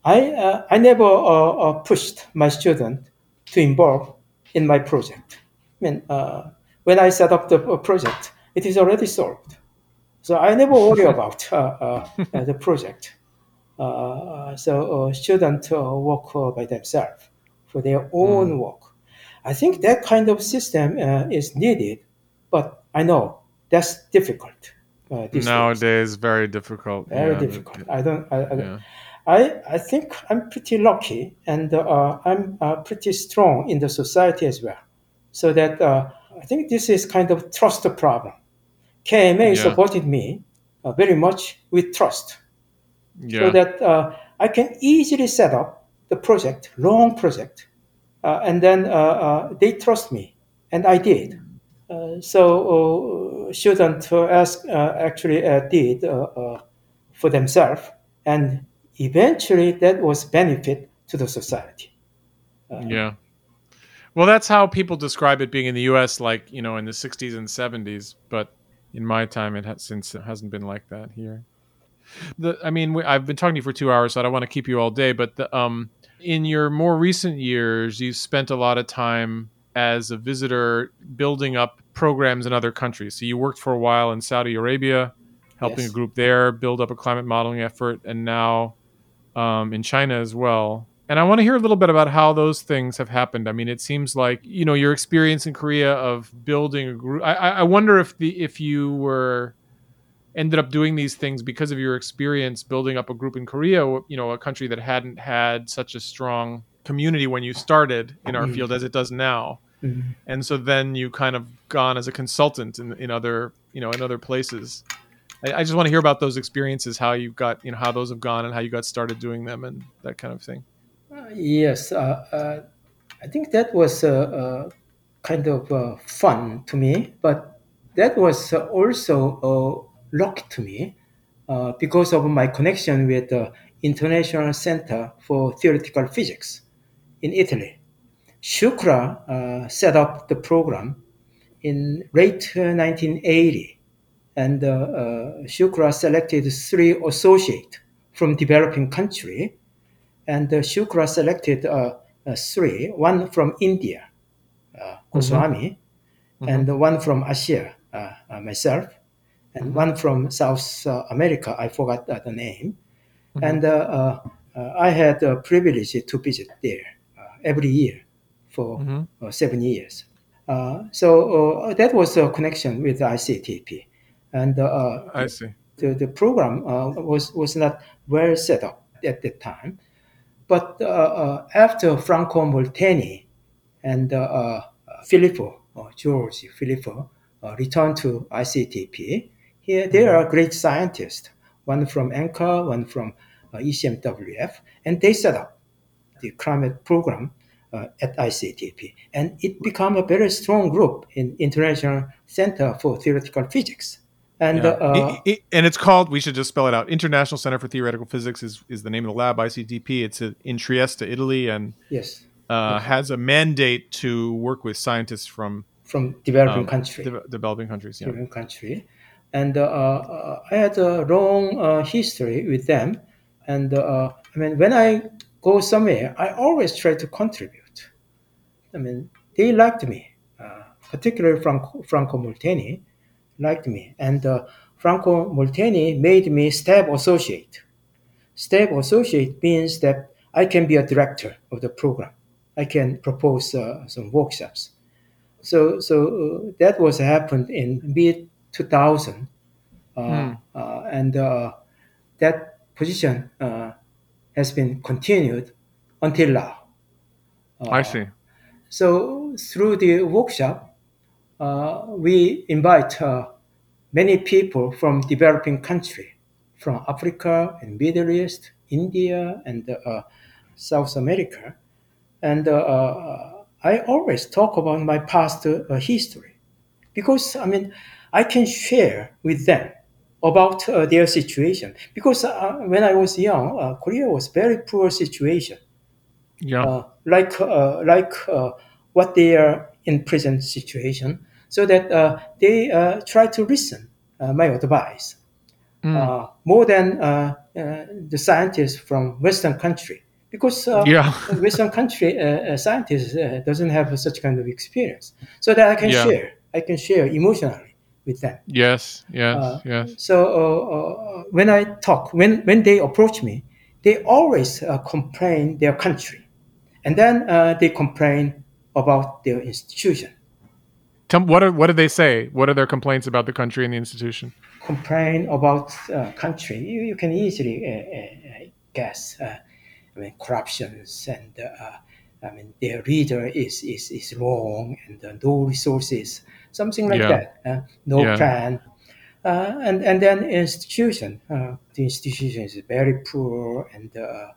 S2: I, uh, I never uh, uh, pushed my student to involve in my project. I mean, uh, when I set up the project, it is already solved. So I never worry about the project. so students work by themselves for their own mm. work. I think that kind of system is needed, but I know that's difficult.
S1: Uh, Nowadays, days. very difficult.
S2: Very yeah, difficult. I don't. I, I, yeah. I, I think I'm pretty lucky and uh, I'm uh, pretty strong in the society as well. So that uh, I think this is kind of trust problem. KMA yeah. supported me uh, very much with trust. So that uh, I can easily set up the project, long project, uh, Uh, and then uh, uh, they trust me, and I did. Mm. so students ask, actually did for themselves, and eventually that was benefit to the society.
S1: Uh, yeah. Well, that's how people describe it being in the U.S. Like you know, in the '60s and '70s. But in my time, it has since it hasn't been like that here. The, I mean, we, I've been talking to you for two hours, so I don't want to keep you all day. But the, um, in your more recent years, you spent a lot of time as a visitor building up programs in other countries. So you worked for a while in Saudi Arabia, helping yes. a group there build up a climate modeling effort, and now um, in China as well. And I want to hear a little bit about how those things have happened. I mean, it seems like you know your experience in Korea of building a group. I, I wonder if the if you were ended up doing these things because of your experience building up a group in Korea. You know, a country that hadn't had such a strong community when you started in our mm-hmm. field as it does now. Mm-hmm. And so then you kind of gone as a consultant in, in other you know in other places. I, I just want to hear about those experiences, how you got, you know, how those have gone and how you got started doing them and that kind of thing.
S2: Uh, yes, uh, uh, I think that was uh, uh, kind of uh, fun to me, but that was also luck to me because of my connection with the International Center for Theoretical Physics in Italy. Shukla set up the program in late 1980 and uh, uh, Shukla selected three associates from developing country, and uh, Shukla selected three, one from India, Goswami, mm-hmm. and mm-hmm. one from Asia, myself, and mm-hmm. one from South America, I forgot the name. Mm-hmm. And I had the privilege to visit there every year for mm-hmm. seven years. Uh, so uh, that was a connection with ICTP and uh,
S1: I see
S2: the, the program uh, was was not well set up at that time. But uh, after Franco Molteni and Filippo, Giorgi Filippo, returned to ICTP, here there are great scientists, one from NCAR, one from ECMWF, and they set up the climate program uh, at ICTP. And it became a very strong group in International Center for Theoretical Physics. And yeah. uh,
S1: it, it, and it's called. We should just spell it out. International Center for Theoretical Physics is, is the name of the lab. ICTP. It's in Trieste, Italy, and
S2: yes,
S1: uh, has a mandate to work with scientists from
S2: from developing um, country,
S1: de- developing countries,
S2: yeah. developing country, and uh, uh, I had a long uh, history with them. And I mean, when I go somewhere, I always try to contribute. I mean, they liked me, particularly Franco, Franco Molteni liked me, and Franco Molteni made me staff associate. Staff associate means that I can be a director of the program. I can propose uh, some workshops. So, so that was happened in mid 2000, uh, mm. and uh, that position uh, has been continued until now.
S1: I see.
S2: So through the workshop, we invite many people from developing country, from Africa and Middle East, India, and South America, and uh, uh, I always talk about my past uh, history because I mean I can share with them about uh, their situation because uh, when I was young, uh, Korea was very poor situation.
S1: Yeah,
S2: like like what they are in present situation, so that they try to listen my advice mm. more than the scientists from Western country because uh,
S1: yeah.
S2: Western country uh, uh, scientists uh, doesn't have such kind of experience, so that I can yeah. share. I can share emotionally with that.
S1: Yes, yes, uh, yes.
S2: So uh, uh, uh, when I talk, when when they approach me, they always uh, complain their country, and then they complain about their institution.
S1: Tell, what are what do they say? What are their complaints about the country and the institution?
S2: Complain about country. You, you can easily guess I mean, corruptions and uh, I mean, their leader is, is, is wrong and uh, no resources, something like yeah. that. Uh, no yeah. plan. Uh, and, and then institution, uh, the institution is very poor and uh,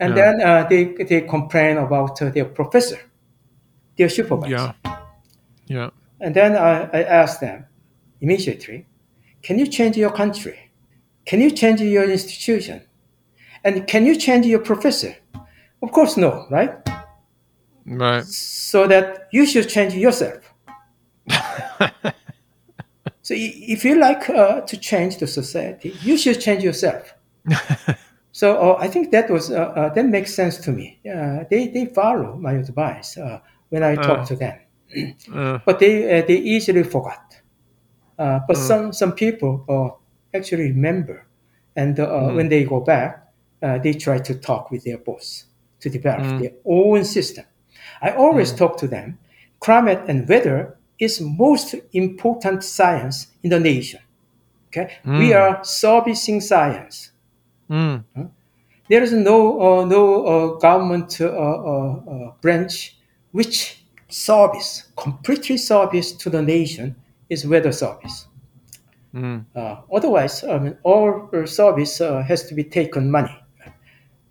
S2: and yeah. then they, they complain about their professor, their supervisor.
S1: Yeah. Yeah.
S2: And then I, I asked them immediately, can you change your country? Can you change your institution? And can you change your professor? Of course, no, right?
S1: Right.
S2: So that you should change yourself. so if you like uh, to change the society, you should change yourself. so uh, I think that was uh, uh, that makes sense to me. they they follow my advice uh, when I talk uh. to them, but they they easily forgot. but some some people actually remember, and mm. when they go back, uh, they try to talk with their boss to develop mm. their own system. I always mm. talk to them. Climate and weather is most important science in the nation. Okay, mm. we are servicing science.
S1: Mm.
S2: There is no uh, no uh, government uh, uh, uh, branch which service completely service to the nation is weather service.
S1: Mm.
S2: otherwise, I mean, all service has to be taken money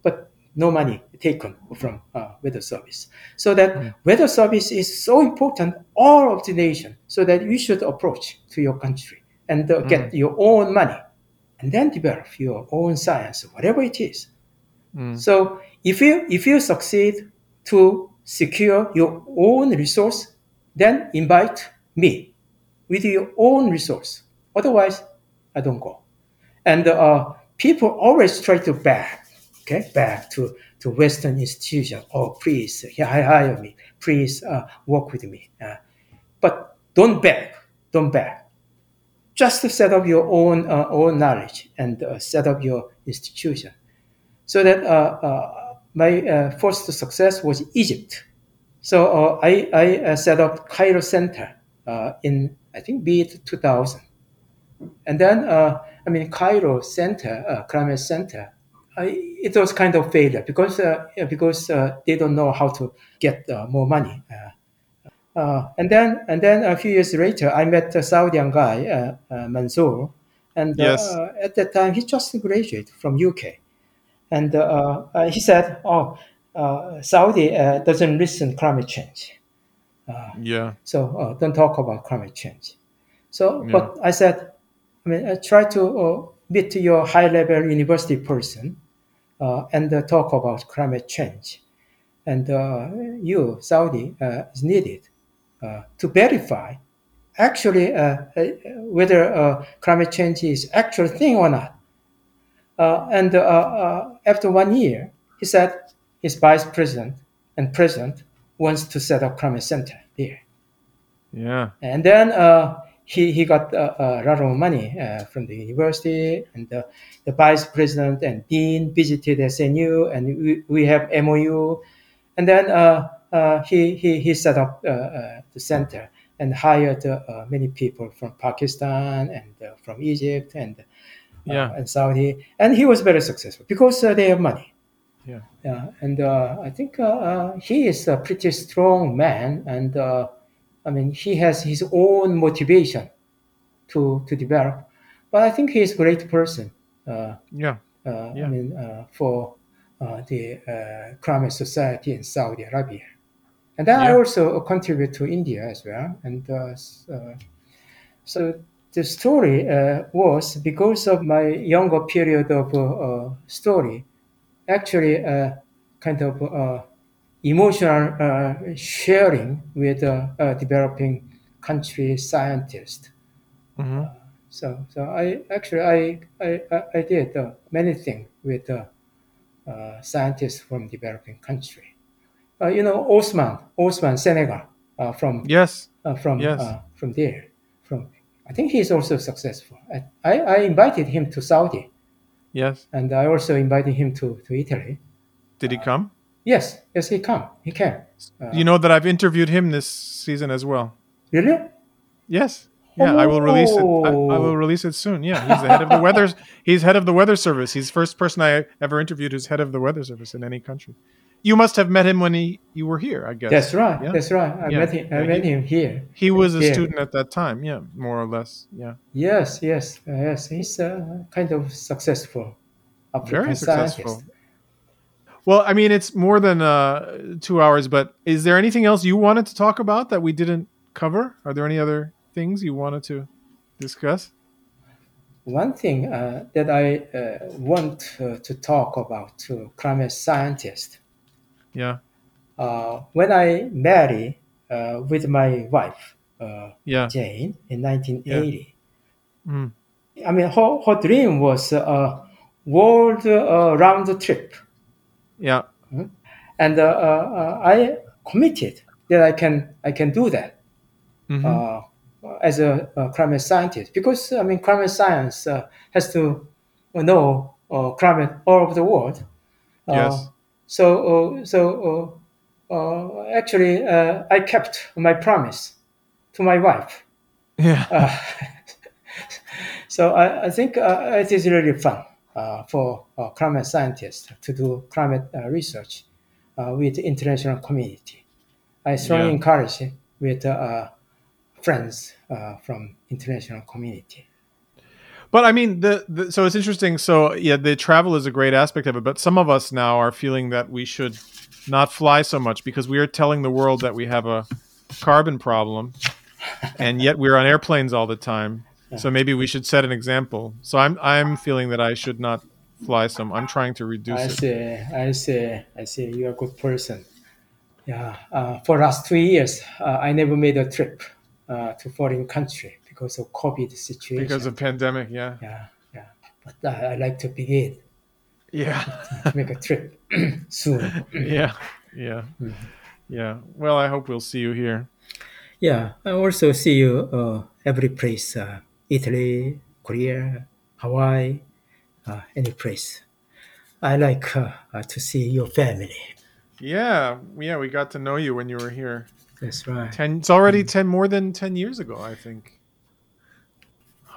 S2: but no money taken from uh, weather service. So that mm. weather service is so important all of the nation. So that you should approach to your country and uh, get mm. your own money, and then develop your own science, whatever it is. Mm. So if you if you succeed to secure your own resource, then invite me with your own resource. Otherwise, I don't go. And uh, people always try to beg okay, back to, to Western institution. Oh, please, hire me. Please uh, work with me. Uh, but don't beg. Don't beg. Just set up your own uh, own knowledge and uh, set up your institution. So that uh, uh, my first success was Egypt. So I, I set up Cairo Center in I think mid 2000, and then I mean Cairo Center, Climate Center it was kind of failure because uh, because uh, they don't know how to get uh, more money. Uh, uh, and then and then a few years later, I met a Saudian guy, uh, Mansour, and yes. at that time he just graduated from UK, and he said, "Oh, Saudi doesn't listen climate change."
S1: yeah.
S2: So don't talk about climate change. So, yeah. but I said, I mean, I try to meet your high level university person uh, and uh, talk about climate change. and uh, you, Saudi, uh, is needed uh, to verify actually uh, uh, whether uh, climate change is actual thing or not. and after one year, he said his vice president and president wants to set up climate center there.
S1: Yeah.
S2: And then he, he got uh, uh, a lot of money uh, from the university, and the vice president and dean visited SNU, and we, we have MOU and then uh, uh, he, he, he set up uh, the center and hired many people from Pakistan and from Egypt and
S1: yeah.
S2: and Saudi. And he was very successful because they have money.
S1: Yeah.
S2: Yeah. And I think he is a pretty strong man. And I mean, he has his own motivation to, to develop. But I think he's a great person.
S1: Uh, yeah.
S2: Uh, yeah. I mean, uh, for uh, the uh, Climate Society in Saudi Arabia. And then yeah. I also contribute to India as well. And uh, so the story was because of my younger period of story, actually kind of emotional uh, sharing with uh, uh, developing country scientists.
S1: Mm-hmm.
S2: so, so I actually I I, I did many things with uh, scientists from developing country. Uh, you know, Osman, Osman Senegal, uh, from
S1: yes,
S2: from
S1: yes.
S2: from there, from I think he's also successful. I, I invited him to Saudi.
S1: Yes.
S2: And I also invited him to, to Italy.
S1: Did he come?
S2: Yes, yes, he can. He can.
S1: Uh, you know that I've interviewed him this season as well.
S2: Really?
S1: Yes. Yeah, I will release it. I, I, will release it soon. Yeah, he's the head of the weather. He's head of the weather service. He's the first person I ever interviewed who's head of the weather service in any country. You must have met him when he you were here, I guess.
S2: That's right. Yeah? That's right. I yeah. met him. I yeah, met he, him here.
S1: He was a student at that time. Yeah, more or less. Yeah.
S2: Yes. Yes. Uh, yes. He's uh, kind of successful.
S1: African Very successful. Scientist. Well, I mean, it's more than uh, two hours, but is there anything else you wanted to talk about that we didn't cover? Are there any other things you wanted to discuss?
S2: One thing uh, that I uh, want uh, to talk about to climate scientists.
S1: Yeah.
S2: Uh, when I married uh, with my wife, uh,
S1: yeah.
S2: Jane, in 1980,
S1: yeah. mm.
S2: I mean, her, her dream was a world round trip.
S1: Yeah.
S2: Mm-hmm. And I committed that I can I can do that.
S1: Mm-hmm
S2: as a, a, climate scientist because I mean climate science uh, has to know uh, climate all over the world.
S1: Uh, yes.
S2: So uh, so uh, actually I kept my promise to my wife.
S1: Yeah.
S2: so I, I think it is really fun Uh, for uh, climate scientists to do climate uh, research with the international community. I strongly yeah. encourage it with friends uh, from international community.
S1: But I mean, the, the, so it's interesting. So yeah, the travel is a great aspect of it. But some of us now are feeling that we should not fly so much because we are telling the world that we have a carbon problem, and yet we're on airplanes all the time. So maybe we should set an example. So I'm I'm feeling that I should not fly some. I'm trying to reduce I
S2: it. see. I see. I see. You're a good person. Yeah. Uh, for last two years, uh, I never made a trip uh, to foreign country because of COVID situation.
S1: Because of pandemic, yeah.
S2: Yeah, yeah. But I, I like to begin.
S1: Yeah.
S2: to make a trip soon.
S1: yeah, yeah, mm-hmm. yeah. Well, I hope we'll see you here.
S2: Yeah, I also see you uh, every place: uh, Italy, Korea, Hawaii, uh, any place. I like uh, uh, to see your family.
S1: Yeah, yeah, we got to know you when you were here.
S2: That's right.
S1: Ten. It's already ten more than ten years ago, I think.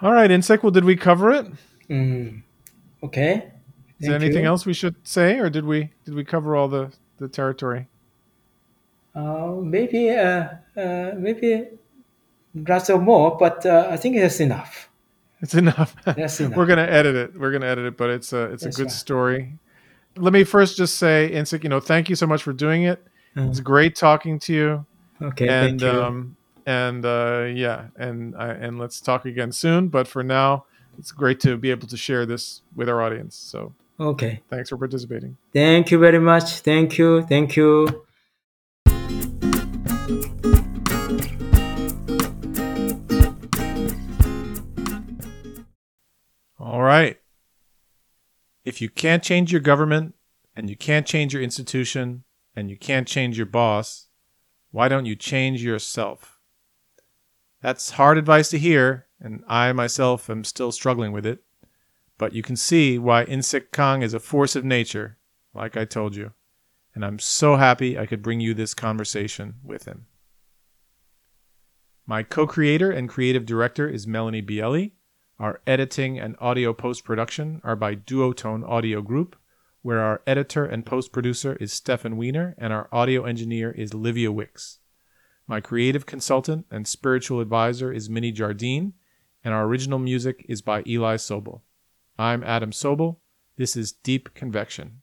S1: All right, Insik. Well, did we cover it?
S2: Mm. Okay.
S1: Is there anything you. else we should say, or did we did we cover all the the territory?
S2: Uh, maybe uh, uh, maybe of more, but uh, I think that's enough.
S1: It's enough.
S2: That's enough.
S1: We're gonna edit it. We're gonna edit it, but it's a it's that's a good right. story. Let me first just say, Insik, you know, thank you so much for doing it. Uh-huh. It's great talking to you.
S2: Okay.
S1: And um, and uh, yeah, and uh, and let's talk again soon. But for now, it's great to be able to share this with our audience. So
S2: Okay.
S1: Thanks for participating.
S2: Thank you very much. Thank you. Thank you.
S1: All right. If you can't change your government and you can't change your institution and you can't change your boss, why don't you change yourself? That's hard advice to hear, and I myself am still struggling with it. But you can see why Insik Kang is a force of nature, like I told you. And I'm so happy I could bring you this conversation with him. My co creator and creative director is Melanie Bielli. Our editing and audio post production are by Duotone Audio Group, where our editor and post producer is Stefan Wiener and our audio engineer is Livia Wicks. My creative consultant and spiritual advisor is Minnie Jardine, and our original music is by Eli Sobel. I'm Adam Sobel. This is Deep Convection.